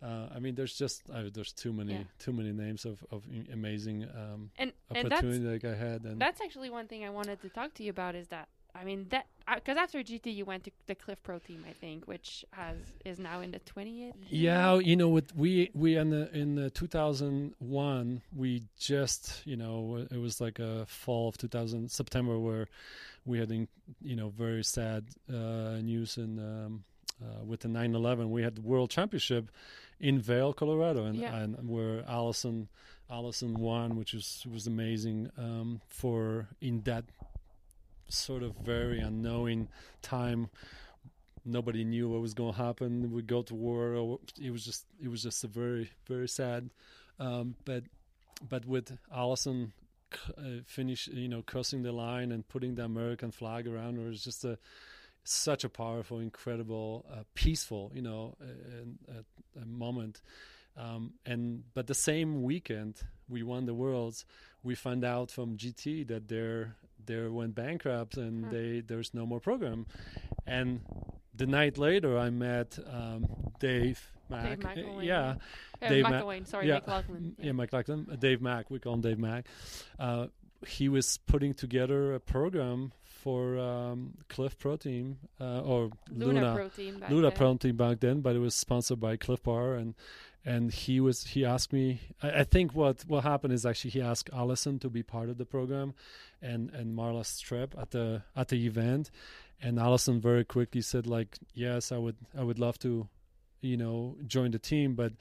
Uh, I mean, there's just uh, there's too many Yeah. too many names of of amazing um, and and that's opportunity like I had. And that's actually one thing I wanted to talk to you about. Is that I mean that because after GT you went to the Clif Pro team, I think, which has is now in the twentieth. Yeah, you know, with we we in the in the 2001, we just you know it was like a fall of 2000 September where we had in, you know very sad uh, news in um, uh, with the 9/11. We had the World Championship in Vail, Colorado, and, Yeah. and where Alison Alison won, which was was amazing um, for in that sort of very unknowing time nobody knew what was going to happen. We go to war. It was just it was just a very very sad. Um, but but with Alison uh, finish you know crossing the line and putting the American flag around, it was just a such a powerful, incredible, uh, peaceful you know uh, uh, a moment. Um, and but the same weekend we won the worlds, we found out from GT that they're they went bankrupt and Huh. they there's no more program. And the night later, I met um, Dave Mack. Dave McElwain, yeah, Uh, Dave Ma- sorry, yeah, McLaughlin. yeah, McLaughlin, uh, Dave Mack. We call him Dave Mack. Uh, he was putting together a program for um, Clif Protein uh, or Luna, Luna Pro team. Back Luna then. Pro Team back then, but it was sponsored by Clif Bar and and he was he asked me. I, I think what what happened is actually he asked Alison to be part of the program, and and Marla Streb at the at the event, and Alison very quickly said like yes I would I would love to, you know, join the team, but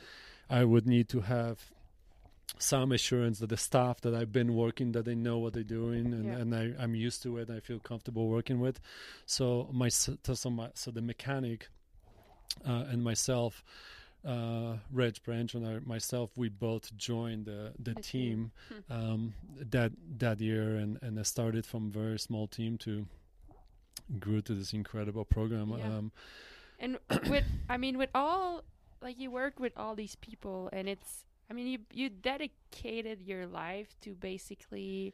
I would need to have some assurance that the staff that I've been working that they know what they're doing and, Yeah. and I, I'm used to it. I feel comfortable working with. So my so, so, my, so the mechanic uh, and myself, uh, Reg Branch and I, myself, we both joined the the, team team. um, that that year, and and I started from a very small team to grew to this incredible program. Yeah. Um, And with, I mean, with all, like you work with all these people, and it's, I mean, you you dedicated your life to basically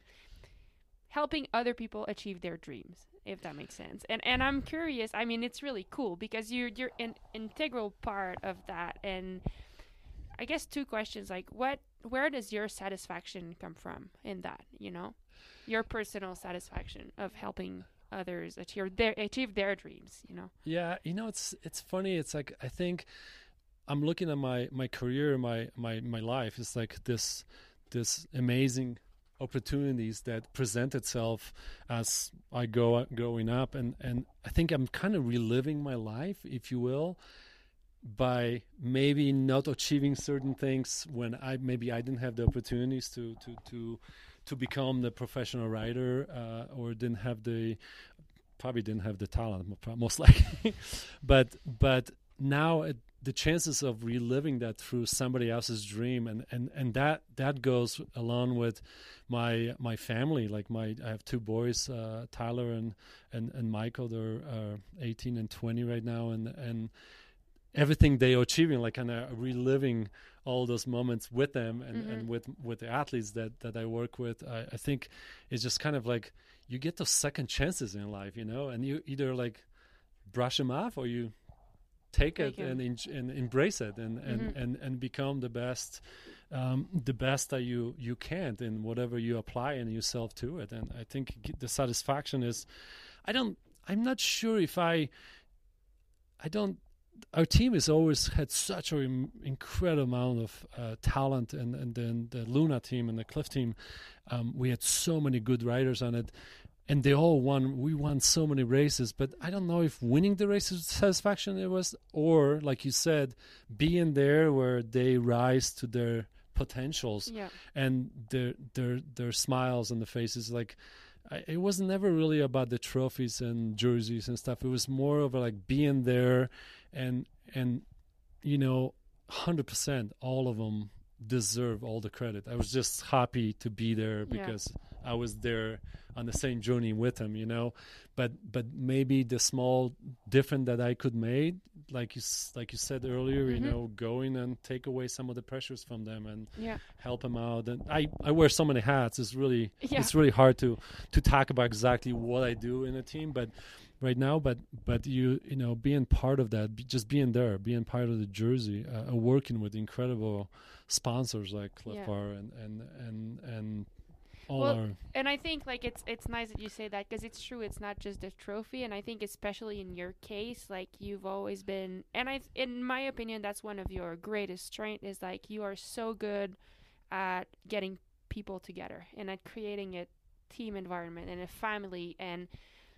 helping other people achieve their dreams, if that makes sense. And and I'm curious. I mean, it's really cool because you're you're an integral part of that. And I guess two questions like what, where does your satisfaction come from in that? You know, your personal satisfaction of helping others achieve their achieve their dreams. You know. Yeah, you know, it's it's funny. It's like I think I'm looking at my my career, my my my life. It's like this this amazing opportunities that present itself as I go growing up, and and I think I'm kind of reliving my life, if you will, by maybe not achieving certain things when I maybe I didn't have the opportunities to to to to become the professional writer uh, or didn't have the probably didn't have the talent most likely. But but now it, the chances of reliving that through somebody else's dream and and and that that goes along with my my family. Like my I have two boys uh, Tyler and and and Michael. They're uh, 18 and 20 right now and and everything they are achieving like kind of reliving all those moments with them and, Mhm. and with with the athletes that that I work with. I, I think it's just kind of like you get those second chances in life you know and you either like brush them off or you take, it and, and embrace it and, and, Mhm. and, and become the best um, the best that you you can in whatever you apply in yourself to it. And I think the satisfaction is I don't I'm not sure if I I don't our team has always had such an incredible amount of uh, talent, and, and then the Luna team and the Clif team, um, we had so many good riders on it, and they all won. We won so many races, but I don't know if winning the race is satisfaction it was, or like you said, being there where they rise to their potentials Yeah. and their their their smiles on the faces like I, it was never really about the trophies and jerseys and stuff it was more of like being there and and you know 100% all of them deserve all the credit i was just happy to be there Yeah. because i was there on the same journey with them you know but but maybe the small difference that i could make like you like you said earlier you Mhm. know going and take away some of the pressures from them and Yeah. help them out and i i wear so many hats it's really Yeah. it's really hard to to talk about exactly what i do in a team but right now but but you you know being part of that just being there being part of the jersey uh, working with incredible sponsors like Clif Yeah. And and and and all Well, our and I think like it's it's nice that you say that because it's true. It's not just a trophy, and I think especially in your case, like you've always been, and I, in my opinion, that's one of your greatest strength is like you are so good at getting people together and at creating a team environment and a family and.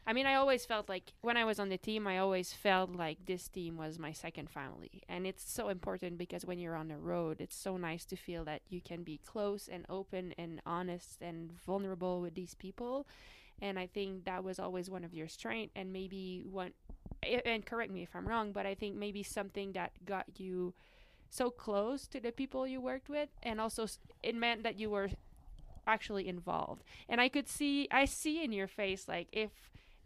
I mean, I always felt like when I was on the team, I always felt like this team was my second family. And it's so important because when you're on the road, it's so nice to feel that you can be close and open and honest and vulnerable with these people. And I think that was always one of your strengths. And maybe one, and correct me if I'm wrong, but I think maybe something that got you so close to the people you worked with. And also, it meant that you were actually involved. And I could see, I see in your face, like, if,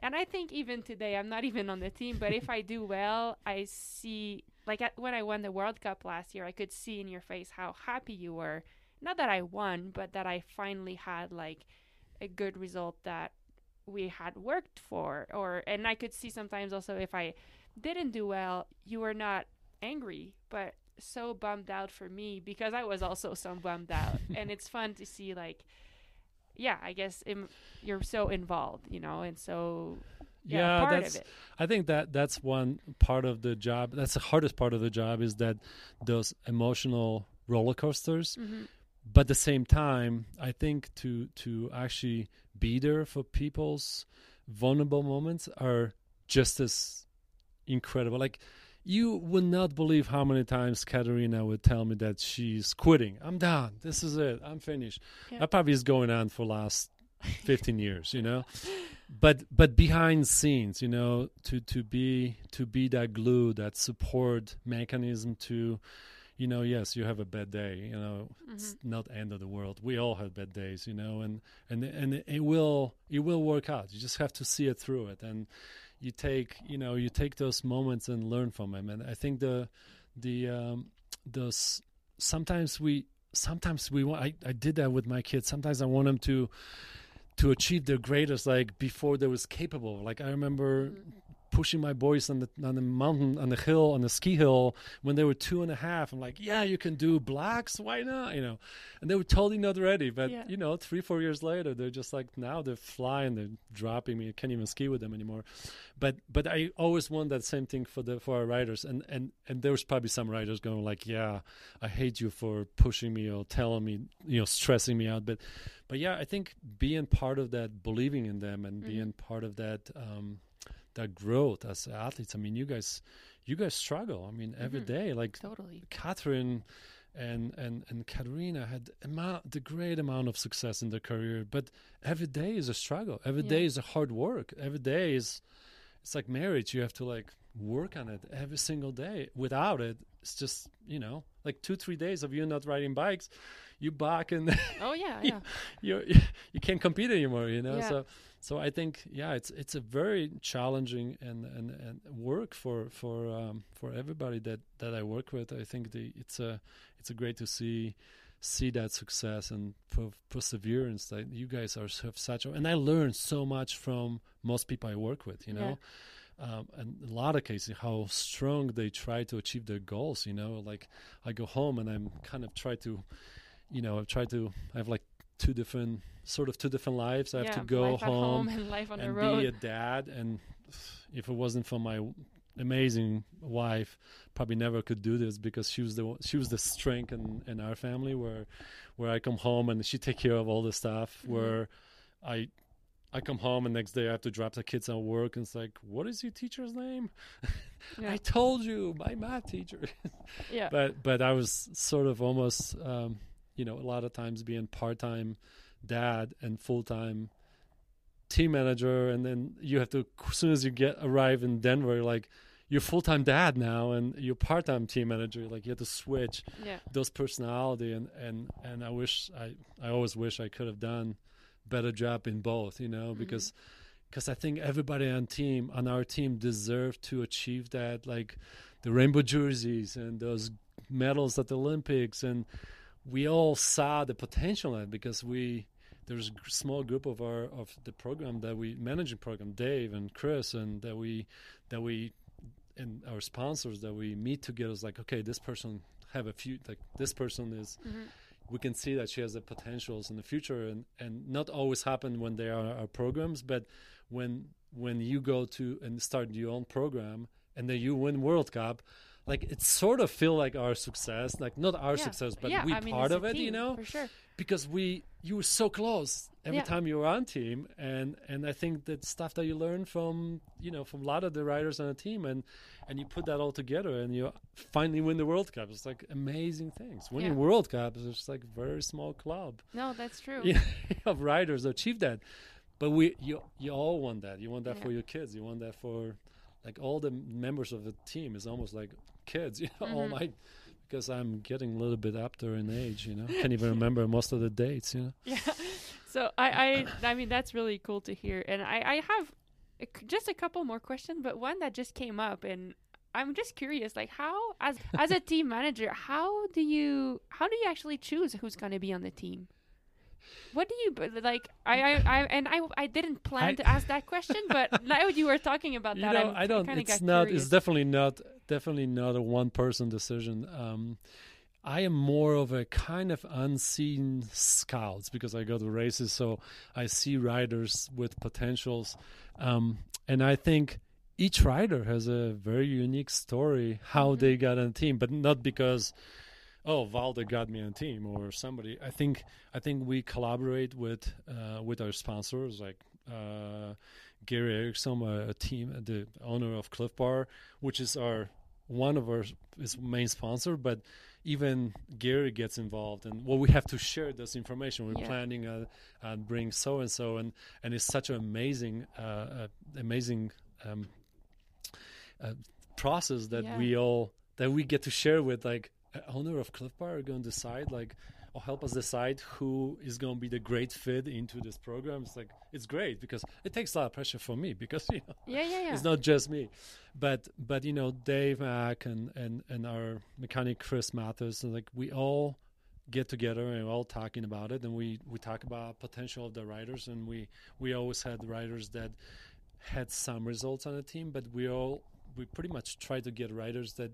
and I think even today, I'm not even on the team, but if I do well, I see, like at, when I won the World Cup last year, I could see in your face how happy you were. Not that I won, but that I finally had like a good result that we had worked for. Or, and I could see sometimes also if I didn't do well, you were not angry, but so bummed out for me because I was also so bummed out. and it's fun to see like, yeah, I guess im- you're so involved, you know, and so yeah, yeah, part that's of it. I think that that's one part of the job. That's the hardest part of the job is that those emotional roller coasters. hmm But at the same time, I think to to actually be there for people's vulnerable moments are just as incredible. Like you would not believe how many times Katerina would tell me that she's quitting. I'm done. This is it. I'm finished. Yeah. That probably is going on for last 15 years, you know. But but behind scenes, you know, to to be to be that glue, that support mechanism to you know, yes, you have a bad day, you know, it's Mm-hmm. not end of the world. We all have bad days, you know, and and and it will it will work out. You just have to see it through it and you take, you know, you take those moments and learn from them. And I think the the um those sometimes we sometimes we want I, I did that with my kids. Sometimes I want them to to achieve their greatest like before they was capable. Like I remember pushing my boys on the on the mountain on the hill on the ski hill when they were two and a half. I'm like, yeah, you can do blacks. Why not? You know, and they were totally not ready. But Yeah. you know, three four years later, they're just like now they're flying. They're dropping me. I can't even ski with them anymore. But but I always want that same thing for the for our riders. And and and there was probably some riders going like, yeah, I hate you for pushing me or telling me, you know, stressing me out. But but yeah, I think being part of that, believing in them, and Mhm. being part of that. um that growth as athletes. I mean, you guys, you guys struggle. I mean, every Mhm. day, like Totally. Catharine and and and Katerina had amount the great amount of success in their career, but every day is a struggle. Every Yeah. day is a hard work. Every day is it's like marriage. You have to like work on it every single day. Without it, it's just you know like two three days of you not riding bikes, you back and Oh yeah, Yeah. yeah. you you can't compete anymore. You know Yeah. so. So I think, yeah, it's it's a very challenging and, and, and work for for um, for everybody that, that I work with. I think the it's a it's a great to see see that success and per- perseverance that you guys are have such. a- And I learn so much from most people I work with. You know, um, and a lot of cases how strong they try to achieve their goals. You know, like I go home and I'm kind of try to, you know, i've tried to I have like two different sort of two different lives. I have to go at home and life on the road. be a dad. And if it wasn't for my amazing wife, probably never could do this because she was the she was the strength in, in our family where where I come home and she take care of all the stuff. Mhm. Where I I come home and next day I have to drop the kids at work and it's like, what is your teacher's name? yeah. I told you, my math teacher. yeah. but but I was sort of almost um, you know a lot of times being part time dad and full time team manager, and then you have to as soon as you get arrive in Denver, like you're full time dad now and you're part time team manager. Like you have to switch yeah. those personality and and and I wish I I always wish I could have done better job in both. You know Mhm. because. Because I think everybody on team on our team deserve to achieve that, like the rainbow jerseys and those medals at the Olympics, and we all saw the potential in it because we there's a small group of our of the program that we managing program, Dave and Chris, and that we that we and our sponsors that we meet together is like, okay, this person have a few like this person is Mhm. we can see that she has the potentials in the future and and not always happen when they are our programs but when when you go to and start your own program and then you win world cup like it sort of feel like our success like not our yeah. success but yeah, we I mean, part it's of it you team, know for sure. because we you were so close every Yeah. time you were on team and and i think that stuff that you learn from you know from a lot of the riders on the team and and you put that all together and you finally win the world cup it's like amazing things winning Yeah. world cup is just like very small club No, that's true. you know, of riders achieve that but we you you all want that you want that Yeah. for your kids you want that for like all the members of the team is almost like kids you know all Mhm. my because i'm getting a little bit up there in age you know can't even remember most of the dates you know Yeah. So I, I, I mean, that's really cool to hear. And I, I have a just a couple more questions, but one that just came up, and I'm just curious, like how, as as a team manager, how do you, how do you actually choose who's going to be on the team? What do you like? I, I, I and I, I didn't plan I- to ask that question, but now you were talking about you that. know I'm, i don't kinda not curious. it's definitely not definitely not a one person decision um I am more of a kind of unseen scouts because I go to races, so I see riders with potentials, um, and I think each rider has a very unique story how Mhm. they got on a team, but not because oh Valde got me on a team or somebody. I think I think we collaborate with uh, with our sponsors like. Uh, Gary Erickson, a, a team, the owner of Clif Bar, which is our one of our is main sponsor, but even Gary gets involved, and well, we have to share this information. We're Yeah. planning uh, and bring so and so, and and it's such an amazing, uh, uh, amazing um, uh, process that Yeah. we all that we get to share with like owner of Clif Bar are going to decide like or help us decide who is going to be the great fit into this program. It's like it's great because it takes a lot of pressure for me because you know Yeah, yeah, yeah. it's not just me but but you know dave mack and and and our mechanic chris Mathers, and like we all get together and we're all talking about it and we we talk about potential of the riders and we we always had riders that had some results on the team but we all we pretty much try to get riders that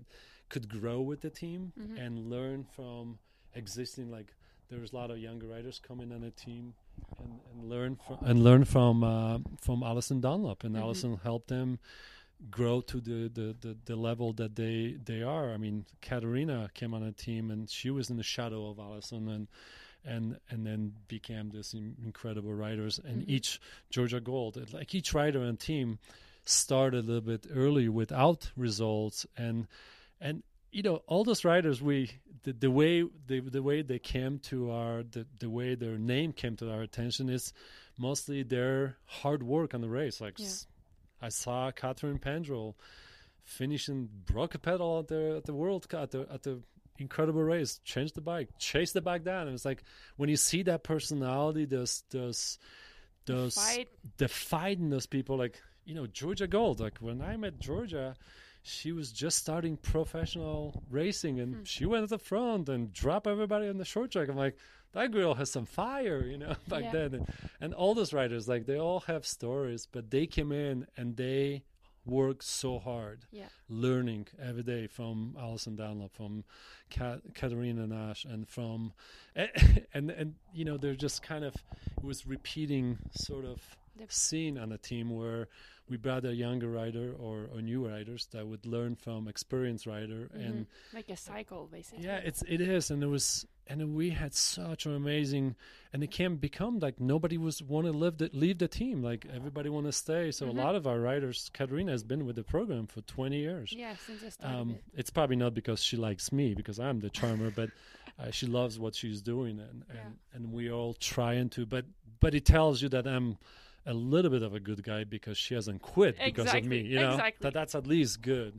could grow with the team Mhm. and learn from existing like there's a lot of younger writers coming on the team and, and learn from and learn from uh, from Alison Dunlap and Mhm. Alison helped them grow to the, the, the, the level that they they are. I mean, Katerina came on a team and she was in the shadow of Allison and and and then became this in- incredible riders. And Mhm. each Georgia Gould, like each writer and team, started a little bit early without results and and you know all those riders we the, the way the, the way they came to our the, the way their name came to our attention is mostly their hard work on the race like Yeah. i saw catharine pendrel finishing broke a pedal at the at the world cup at the, at the incredible race changed the bike chased the bike down and it's like when you see that personality those those those Fight. the fight in those people like you know georgia gould like when i met georgia she was just starting professional racing and Hmm. she went at the front and dropped everybody on the short track i'm like that girl has some fire you know back Yeah. then and, and all those riders like they all have stories but they came in and they worked so hard Yeah. learning every day from Alison Dunlap, from Kat, Katerina Nash, and from and and you know they're just kind of it was repeating sort of The- scene on a team where we brought a younger rider or, or new riders that would learn from experienced rider and Mhm. like a cycle, basically. yeah it's it is and it was and we had such an amazing and it can become like nobody was want to leave the, leave the team like everybody want to stay so Mhm. a lot of our riders Katerina has been with the program for 20 years Yeah, since I started um, it. it's probably not because she likes me because I'm the charmer, but uh, she loves what she's doing, and, and Yeah. and we all trying to. But but it tells you that I'm a little bit of a good guy because she hasn't quit because of me. You know exactly. that that's at least good.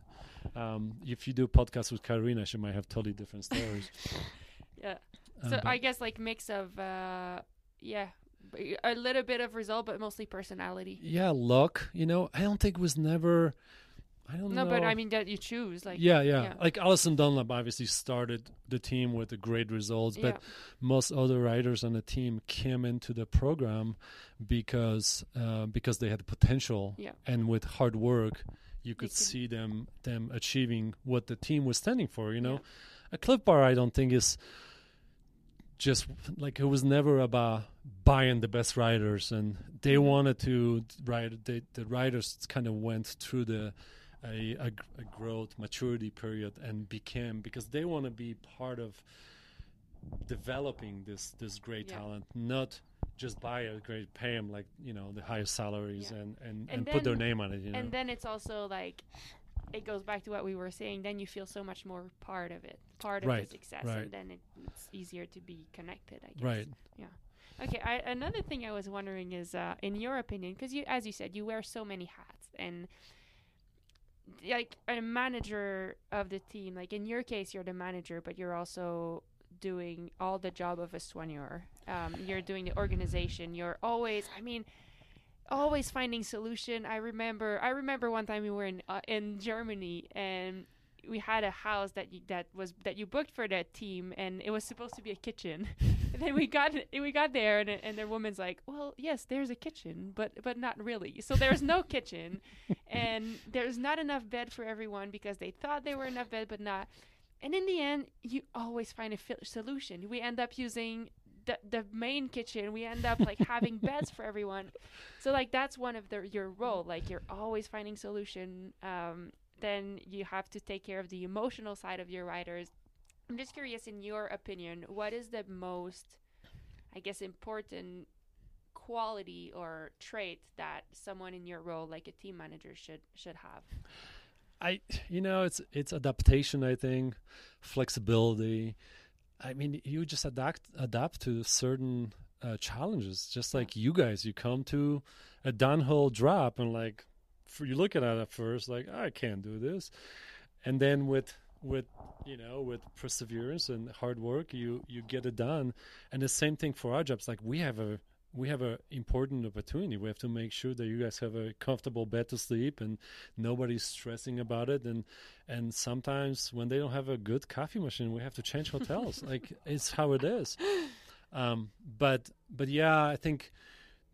Um, if you do podcasts with Karina, she might have totally different stories. Yeah. Um, So I guess like mix of uh yeah, a little bit of result, but mostly personality. yeah, luck. You know, I don't think it was never. I don't No, know. but I mean that you choose like yeah, yeah, yeah. Like Alison Dunlap obviously started the team with the great results, but most other riders on the team came into the program because uh, because they had potential Yeah. and with hard work you could see them them achieving what the team was standing for you know Yeah. a Clif bar i don't think is just like it was never about buying the best riders and they Mhm. wanted to ride they, the riders kind of went through the a, a, a growth maturity period and became because they want to be part of developing this this great Yeah. talent not just buy a great pay them like you know the highest salaries Yeah. and and, and, And put their name on it you know And then it's also like it goes back to what we were saying. Then you feel so much more part of it, part of Right, the success, right. and then it, it's easier to be connected. I guess. right Yeah. Okay. I, another thing I was wondering is, uh, in your opinion, because you, as you said, you wear so many hats, and like a manager of the team. Like in your case, you're the manager, but you're also doing all the job of a soigneur. Um, you're doing the organization. You're always, I mean, always finding solution. I remember, I remember one time we were in uh, in Germany and we had a house that you, that was that you booked for that team, and it was supposed to be a kitchen. and then we got we got there, and and the woman's like, "Well, yes, there's a kitchen, but but not really. So there's no kitchen, and there's not enough bed for everyone because they thought there were enough bed, but not." and in the end, you always find a fi- solution. We end up using the the main kitchen. We end up like having beds for everyone. So like that's one of the your role. Like you're always finding solution. Um, then you have to take care of the emotional side of your riders. I'm just curious, in your opinion, what is the most, I guess, important quality or trait that someone in your role, like a team manager, should should have? I, you know, it's it's adaptation. I think flexibility. I mean, you just adapt adapt to certain uh, challenges. Just like you guys, you come to a downhill drop and like you look at it at first, like I can't do this, and then with with you know with perseverance and hard work, you you get it done. And the same thing for our jobs. Like we have a we have an important opportunity. We have to make sure that you guys have a comfortable bed to sleep and nobody's stressing about it. And and sometimes when they don't have a good coffee machine, we have to change hotels. like it's how it is. Um, but but yeah, I think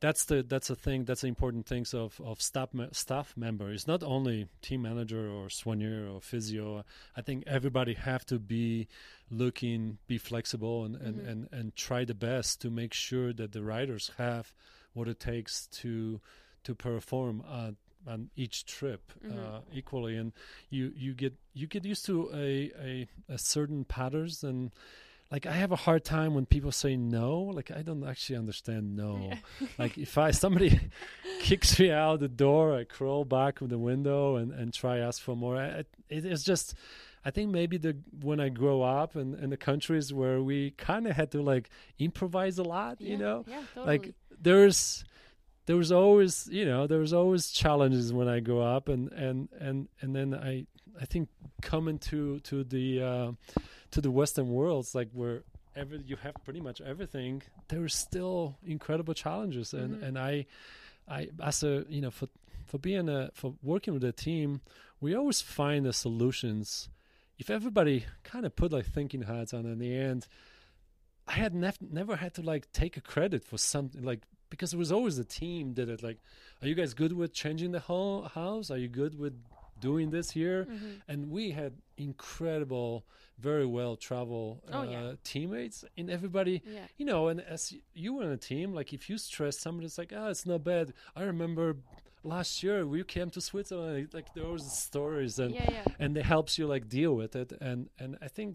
that's the that's a thing that's the important things of of staff staff member. It's not only team manager or soigneur or physio. I think everybody have to be looking, be flexible, and and, Mhm. and and try the best to make sure that the riders have what it takes to to perform on on each trip Mhm. uh, equally. And you you get you get used to a a, a certain patterns and. Like I have a hard time when people say no. Like I don't actually understand no Yeah. like if I somebody kicks me out the door, I crawl back with the window and and try ask for more. I, it is just, I think maybe the when I grow up and in the countries where we kind of had to like improvise a lot, Yeah, you know, yeah, totally. like there's there was always you know there was always challenges when I grew up and and and and then I I think coming to to the uh, to the Western worlds like where every you have pretty much everything there is still incredible challenges. And Mhm. and I I as a you know for for being a for working with a team we always find the solutions. If everybody kind of put like thinking hats on in the end I had nev- never had to like take a credit for something like because it was always the team did it like are you guys good with changing the whole house? Are you good with doing this here Mhm. and we had incredible very well travel Oh, uh, yeah. teammates and everybody yeah, you know and as you were in a team like if you stress somebody it's like oh it's not bad i remember last year we came to switzerland like there was stories and yeah. and it helps you like deal with it and and i think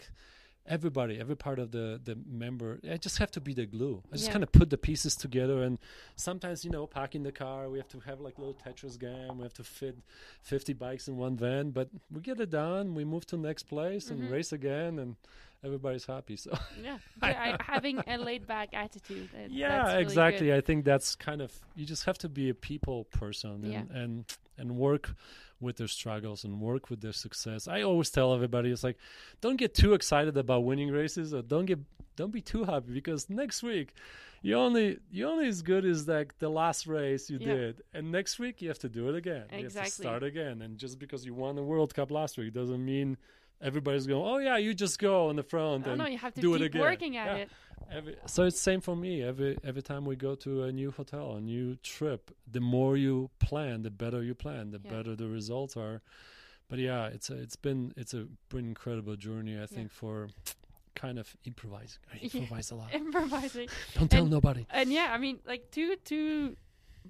everybody every part of the the member i just have to be the glue i just Yeah. kind of put the pieces together and sometimes you know parking the car we have to have like little tetris game we have to fit 50 bikes in one van but we get it done we move to the next place and Mhm. race again and everybody's happy so Yeah, I, having a laid back attitude. yeah really exactly good. i think that's kind of you just have to be a people person and Yeah. and and work with their struggles and work with their success i always tell everybody it's like don't get too excited about winning races or don't get don't be too happy because next week you only you only as good as like the last race you Yeah. did and next week you have to do it again you have Exactly. to start again and just because you won the world cup last week doesn't mean everybody's going oh yeah you just go on the front Oh and no, you have to do it again. working at Yeah. it. Every, so it's same for me. Every every time we go to a new hotel, a new trip, the more you plan, the better you plan, the Yeah. better the results are. But yeah, it's a, it's been it's a been incredible journey. I think for kind of improvising. I Yeah. improvise a lot. Improvising. Don't tell and- nobody. and yeah, I mean, like two, two,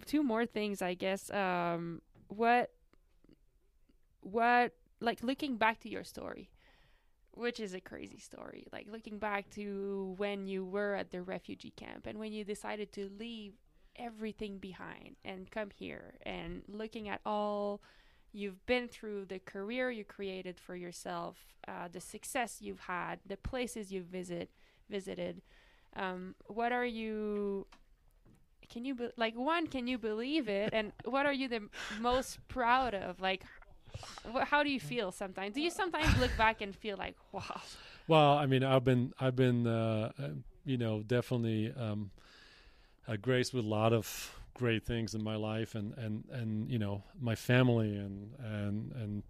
two more things, I guess. Um, what, what, like looking back to your story, which is a crazy story. Like looking back to when you were at the refugee camp and when you decided to leave everything behind and come here, and looking at all you've been through, the career you created for yourself, uh, the success you've had, the places you've visit visited. Um, what are you? Can you be, like one? Can you believe it? And what are you the most proud of? Like, how do you feel sometimes? Do you sometimes look back and feel like, wow? Well, I mean, I've been I've been uh, uh, you know definitely um, uh, graced with a lot of great things in my life, and and and you know my family and and and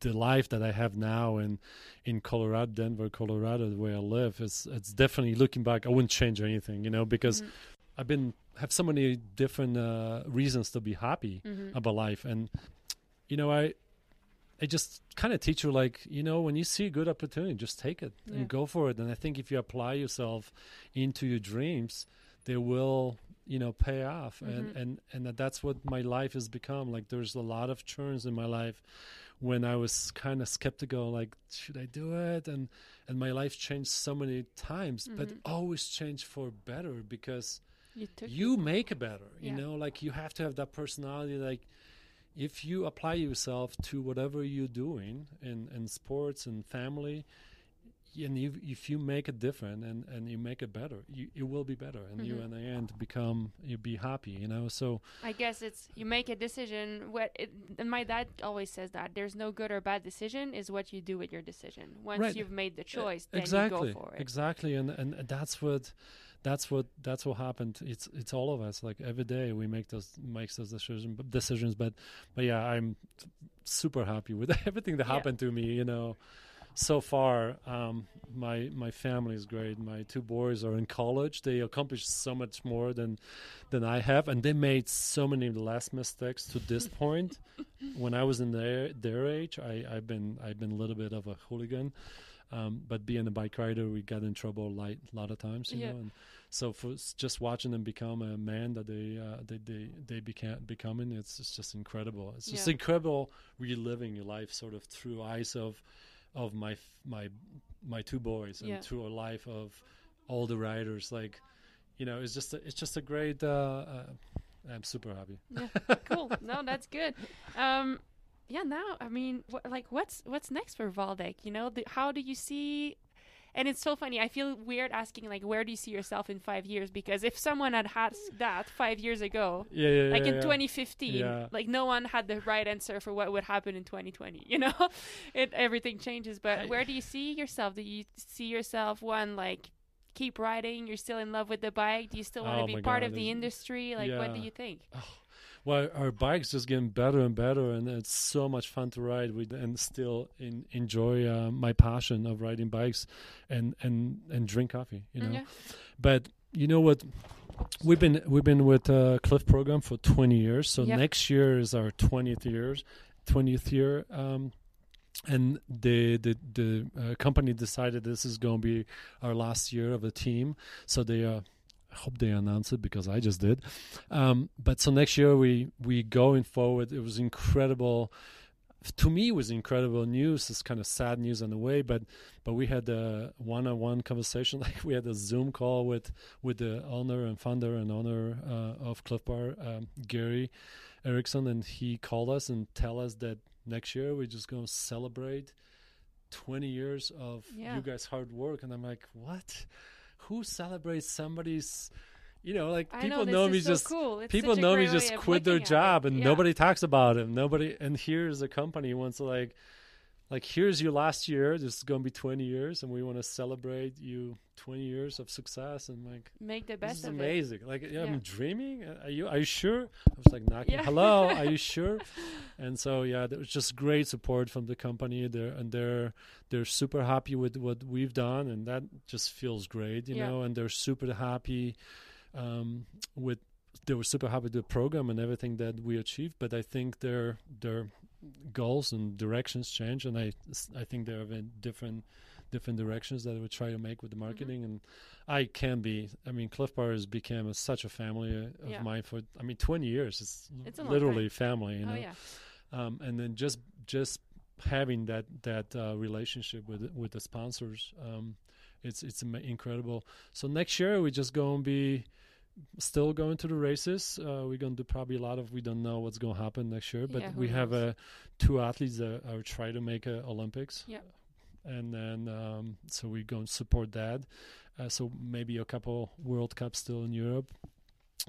the life that I have now in in Colorado, Denver, Colorado, where I live, is it's definitely looking back. I wouldn't change anything, you know, because Mhm. I've been have so many different uh, reasons to be happy Mhm. about life and you know i it just kind of teach you like you know when you see a good opportunity just take it Yeah. and go for it and i think if you apply yourself into your dreams they will you know pay off Mhm. and and and that- that's what my life has become like there's a lot of churns in my life when i was kind of skeptical like should i do it and and my life changed so many times but Mhm. always changed for better because You you make it better you Yeah. know like you have to have that personality like if you apply yourself to whatever you're doing in, in sports and family and you, if you make it different and, and you make it better you, it will be better and you Mhm. in the end become you be happy you know so I guess it's you make a decision. What it, and my dad always says that there's no good or bad decision. Is what you do with your decision. Once Right. you've made the Uh, choice, then exactly you go for it. exactly and, and that's what that's what that's what happened. It's it's all of us. Like every day we make those makes those decisions decisions. But but yeah i'm super happy with everything that Yeah. happened to me you know. So far um my my family is great. My two boys are in college. They accomplished so much more than than i have. And they made so many less mistakes to this point. When i was in their their age i i've been i've been a little bit of a hooligan. Um, but being a bike rider, we got in trouble a lot, lot of times, you Yeah. know. And so for just watching them become a man that they uh, they they they became becoming, it's, it's just incredible. It's just Yeah. incredible reliving your life sort of through eyes of of my f- my my two boys and Yeah. through a life of all the riders. Like, you know, it's just a, it's just a great. Uh, uh, I'm super happy. Yeah, cool. No, that's good. Um, yeah. Now, I mean, wh- like, what's what's next for Waldek? You know, the, how do you see? And it's so funny. I feel weird asking like, where do you see yourself in five years? Because if someone had had that five years ago, Yeah, yeah, like yeah, in yeah. 2015 Yeah. like no one had the right answer for what would happen in 2020 you know it everything changes but I- where do you see yourself do you see yourself one like keep riding you're still in love with the bike do you still want to Oh be part God, of the industry like what do you think Well, our bikes just getting better and better, and it's so much fun to ride with, and still in, enjoy uh, my passion of riding bikes, and and and drink coffee. You know, yeah but you know what? We've been we've been with uh, Clif program for 20 years. So Yep. next year is our 20th years, 20th year. Um, and the the the uh, company decided this is going to be our last year of the team. So they uh, hope they announce it because I just did. Um, but so next year we we going forward. It was incredible. To me, it was incredible news. It's kind of sad news in a way, but but we had a one-on-one conversation. Like we had a Zoom call with with the owner and founder and owner uh, of Clif Bar, um, Gary Erickson, and he called us and tell us that next year we're just going to celebrate 20 years of Yeah. you guys' hard work. And I'm like, what? Who celebrates somebody's? You know, like I people know, know, me so just cool. People know me just quit their job and Yeah. nobody talks about it. Nobody and here's a company wants to like like here's your last year. This is gonna be twenty years and we want to celebrate you twenty years of success and like make the best this is of it amazing. Like yeah, Yeah. I'm dreaming. Uh, Are you are you sure? I was like knocking Yeah. hello, are you sure? And so yeah, there was just great support from the company. They're and they're they're super happy with what we've done and that just feels great, you know, and they're super happy um, with they were super happy with the program and everything that we achieved. But I think their their goals and directions change, and I I think they're in different different directions that we try to make with the Mm-hmm. marketing. And I can be. I mean, Clif Bar has become a, such a family uh, of Yeah. mine for. I mean, twenty years. It's, It's literally family. You know. oh yeah Um, and then just just having that that uh, relationship with with the sponsors, um, it's it's incredible. So next year we just going to be still going to the races. Uh, we're going to do probably a lot of. We don't know what's going to happen next year, but Yeah, we have knows? uh, two athletes that are trying to make uh, Olympics. Yeah. And then um, so we're going to support that. Uh, so maybe a couple World Cups still in Europe,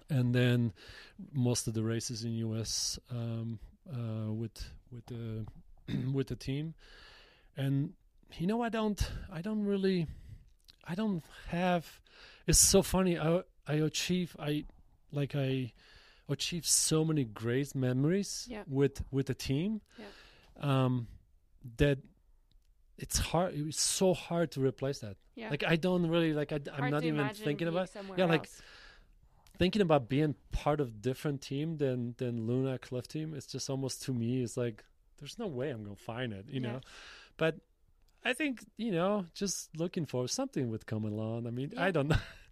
and then most of the races in US um, uh, with with the with the team. And you know, I don't, I don't really, I don't have. It's so funny. I I achieve I like I achieve so many great memories Yeah. with with the team. Um, that it's hard. It's so hard to replace that. yeah Like I don't really like. I, I'm not even thinking about yeah, like, thinking about being part of different team than than Luna Clif team. It's just almost to me. It's like there's no way I'm gonna find it, you Yeah. know. But I think you know, just looking for something with come along. I mean, Yeah. I don't know.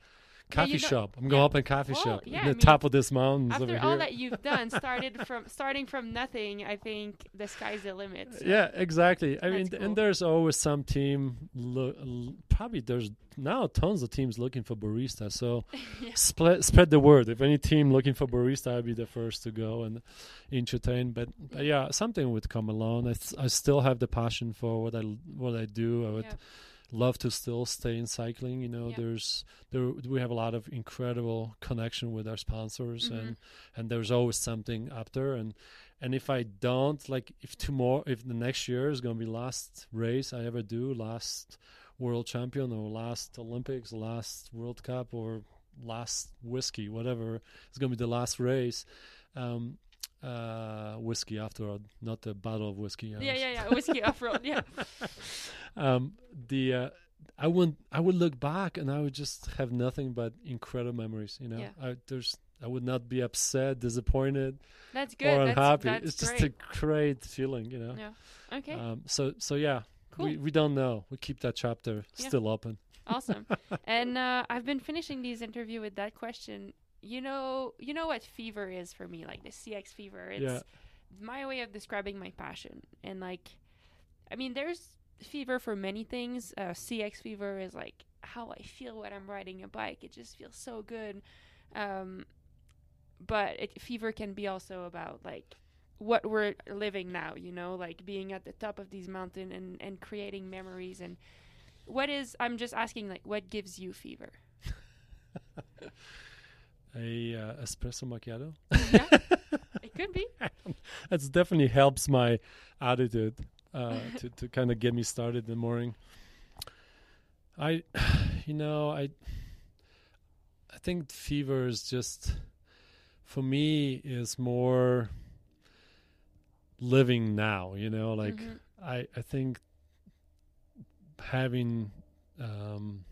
coffee shop. I'm going up a coffee Well, shop yeah, in I the mean, top of this mountains After over all that you've done, started from starting from nothing, I think the sky's the limit. so- Yeah, exactly. I That's mean, cool. and there's always some team. Lo- probably there's now tons of teams looking for barista. So Yeah. spread spread the word. If any team looking for barista, I'd be the first to go and entertain. But, but yeah, something would come along. I still have the passion for what I l- what I do. I would. Love to still stay in cycling. You know, Yeah. there's there we have a lot of incredible connection with our sponsors, Mhm. and and there's always something up there. And and if I don't like, if tomorrow, if the next year is going to be last race I ever do, last world champion or last Olympics, last World Cup or last whiskey, whatever, it's going to be the last race. Um, uh, whiskey after all, not a bottle of whiskey. I yeah, was- yeah, yeah. Whiskey off road. Yeah. um, the uh, I would I would look back and I would just have nothing but incredible memories. You know, Yeah. I, there's I would not be upset, disappointed, That's good. or that's, unhappy. That's it's just great. a great feeling. You know. Yeah. Okay. Um, so so yeah, cool. we we don't know. We keep that chapter Yeah. still open. awesome. And uh, I've been finishing these interview with that question. You know, you know what fever is for me, like the CX fever. It's Yeah. my way of describing my passion. And like, I mean, there's fever for many things. Uh, CX fever is like how I feel when I'm riding a bike. It just feels so good. Um, but it, fever can be also about like what we're living now. You know, like being at the top of these mountain and and creating memories and what is i'm just asking like what gives you fever A uh, espresso macchiato. yeah it could be That's definitely helps my attitude uh, to to kind of get me started in the morning. I, you know, I, I think fever is just, for me, is more living now. You know, like Mhm. I I think having, um,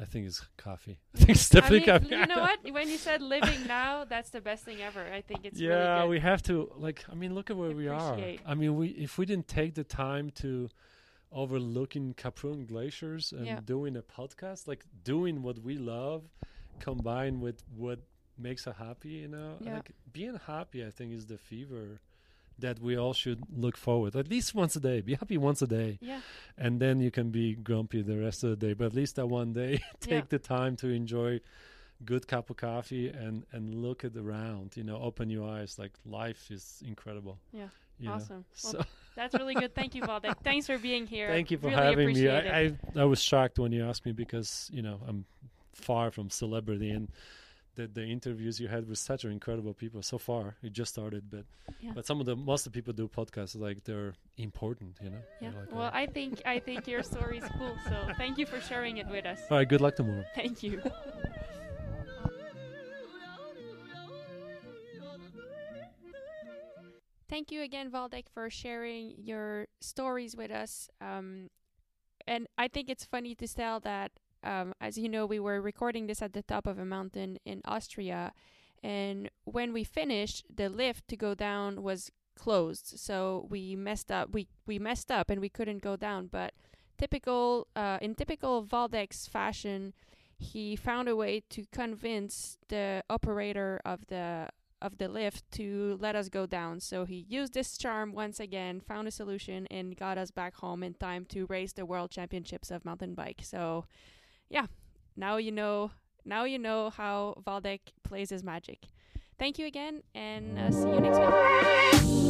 I think it's coffee. I think it's I mean, coffee. you know what when you said living now that's the best thing ever i think it's yeah, really good we have to like. I mean, look at where we are. I mean, we if we didn't take the time to overlooking Kaprun glaciers and Yeah. doing a podcast, like doing what we love, combined with what makes us happy, you know, Yeah. like being happy, I think is the fever that we all should look forward at least once a day. Be happy once a day, yeah and then you can be grumpy the rest of the day. But at least that one day, take Yeah. the time to enjoy good cup of coffee and and look at around. You know, open your eyes. Like life is incredible. Yeah. You awesome well, So that's really good thank you Waldek. thanks for being here thank you for really having me. appreciate it. I, I I was shocked when you asked me because you know I'm far from celebrity and. The, the interviews you had with such incredible people so far. You just started, but Yeah. but some of the most of the people do podcasts like they're important, you know. yeah like, well uh, i think i think your story is cool so thank you for sharing it with us all right. Good luck tomorrow. thank you Thank you again, Waldek, for sharing your stories with us. Um, and I think it's funny to tell that, um, as you know, we were recording this at the top of a mountain in Austria. And when we finished, the lift to go down was closed. So we messed up. We, we messed up and we couldn't go down. But typical, uh, in typical Waldek's fashion, he found a way to convince the operator of the of the lift to let us go down. So he used this charm once again, found a solution, and got us back home in time to race the world championships of mountain bike. So, yeah, now you know. Now you know how Waldek plays his magic. Thank you again, and uh, see you next week.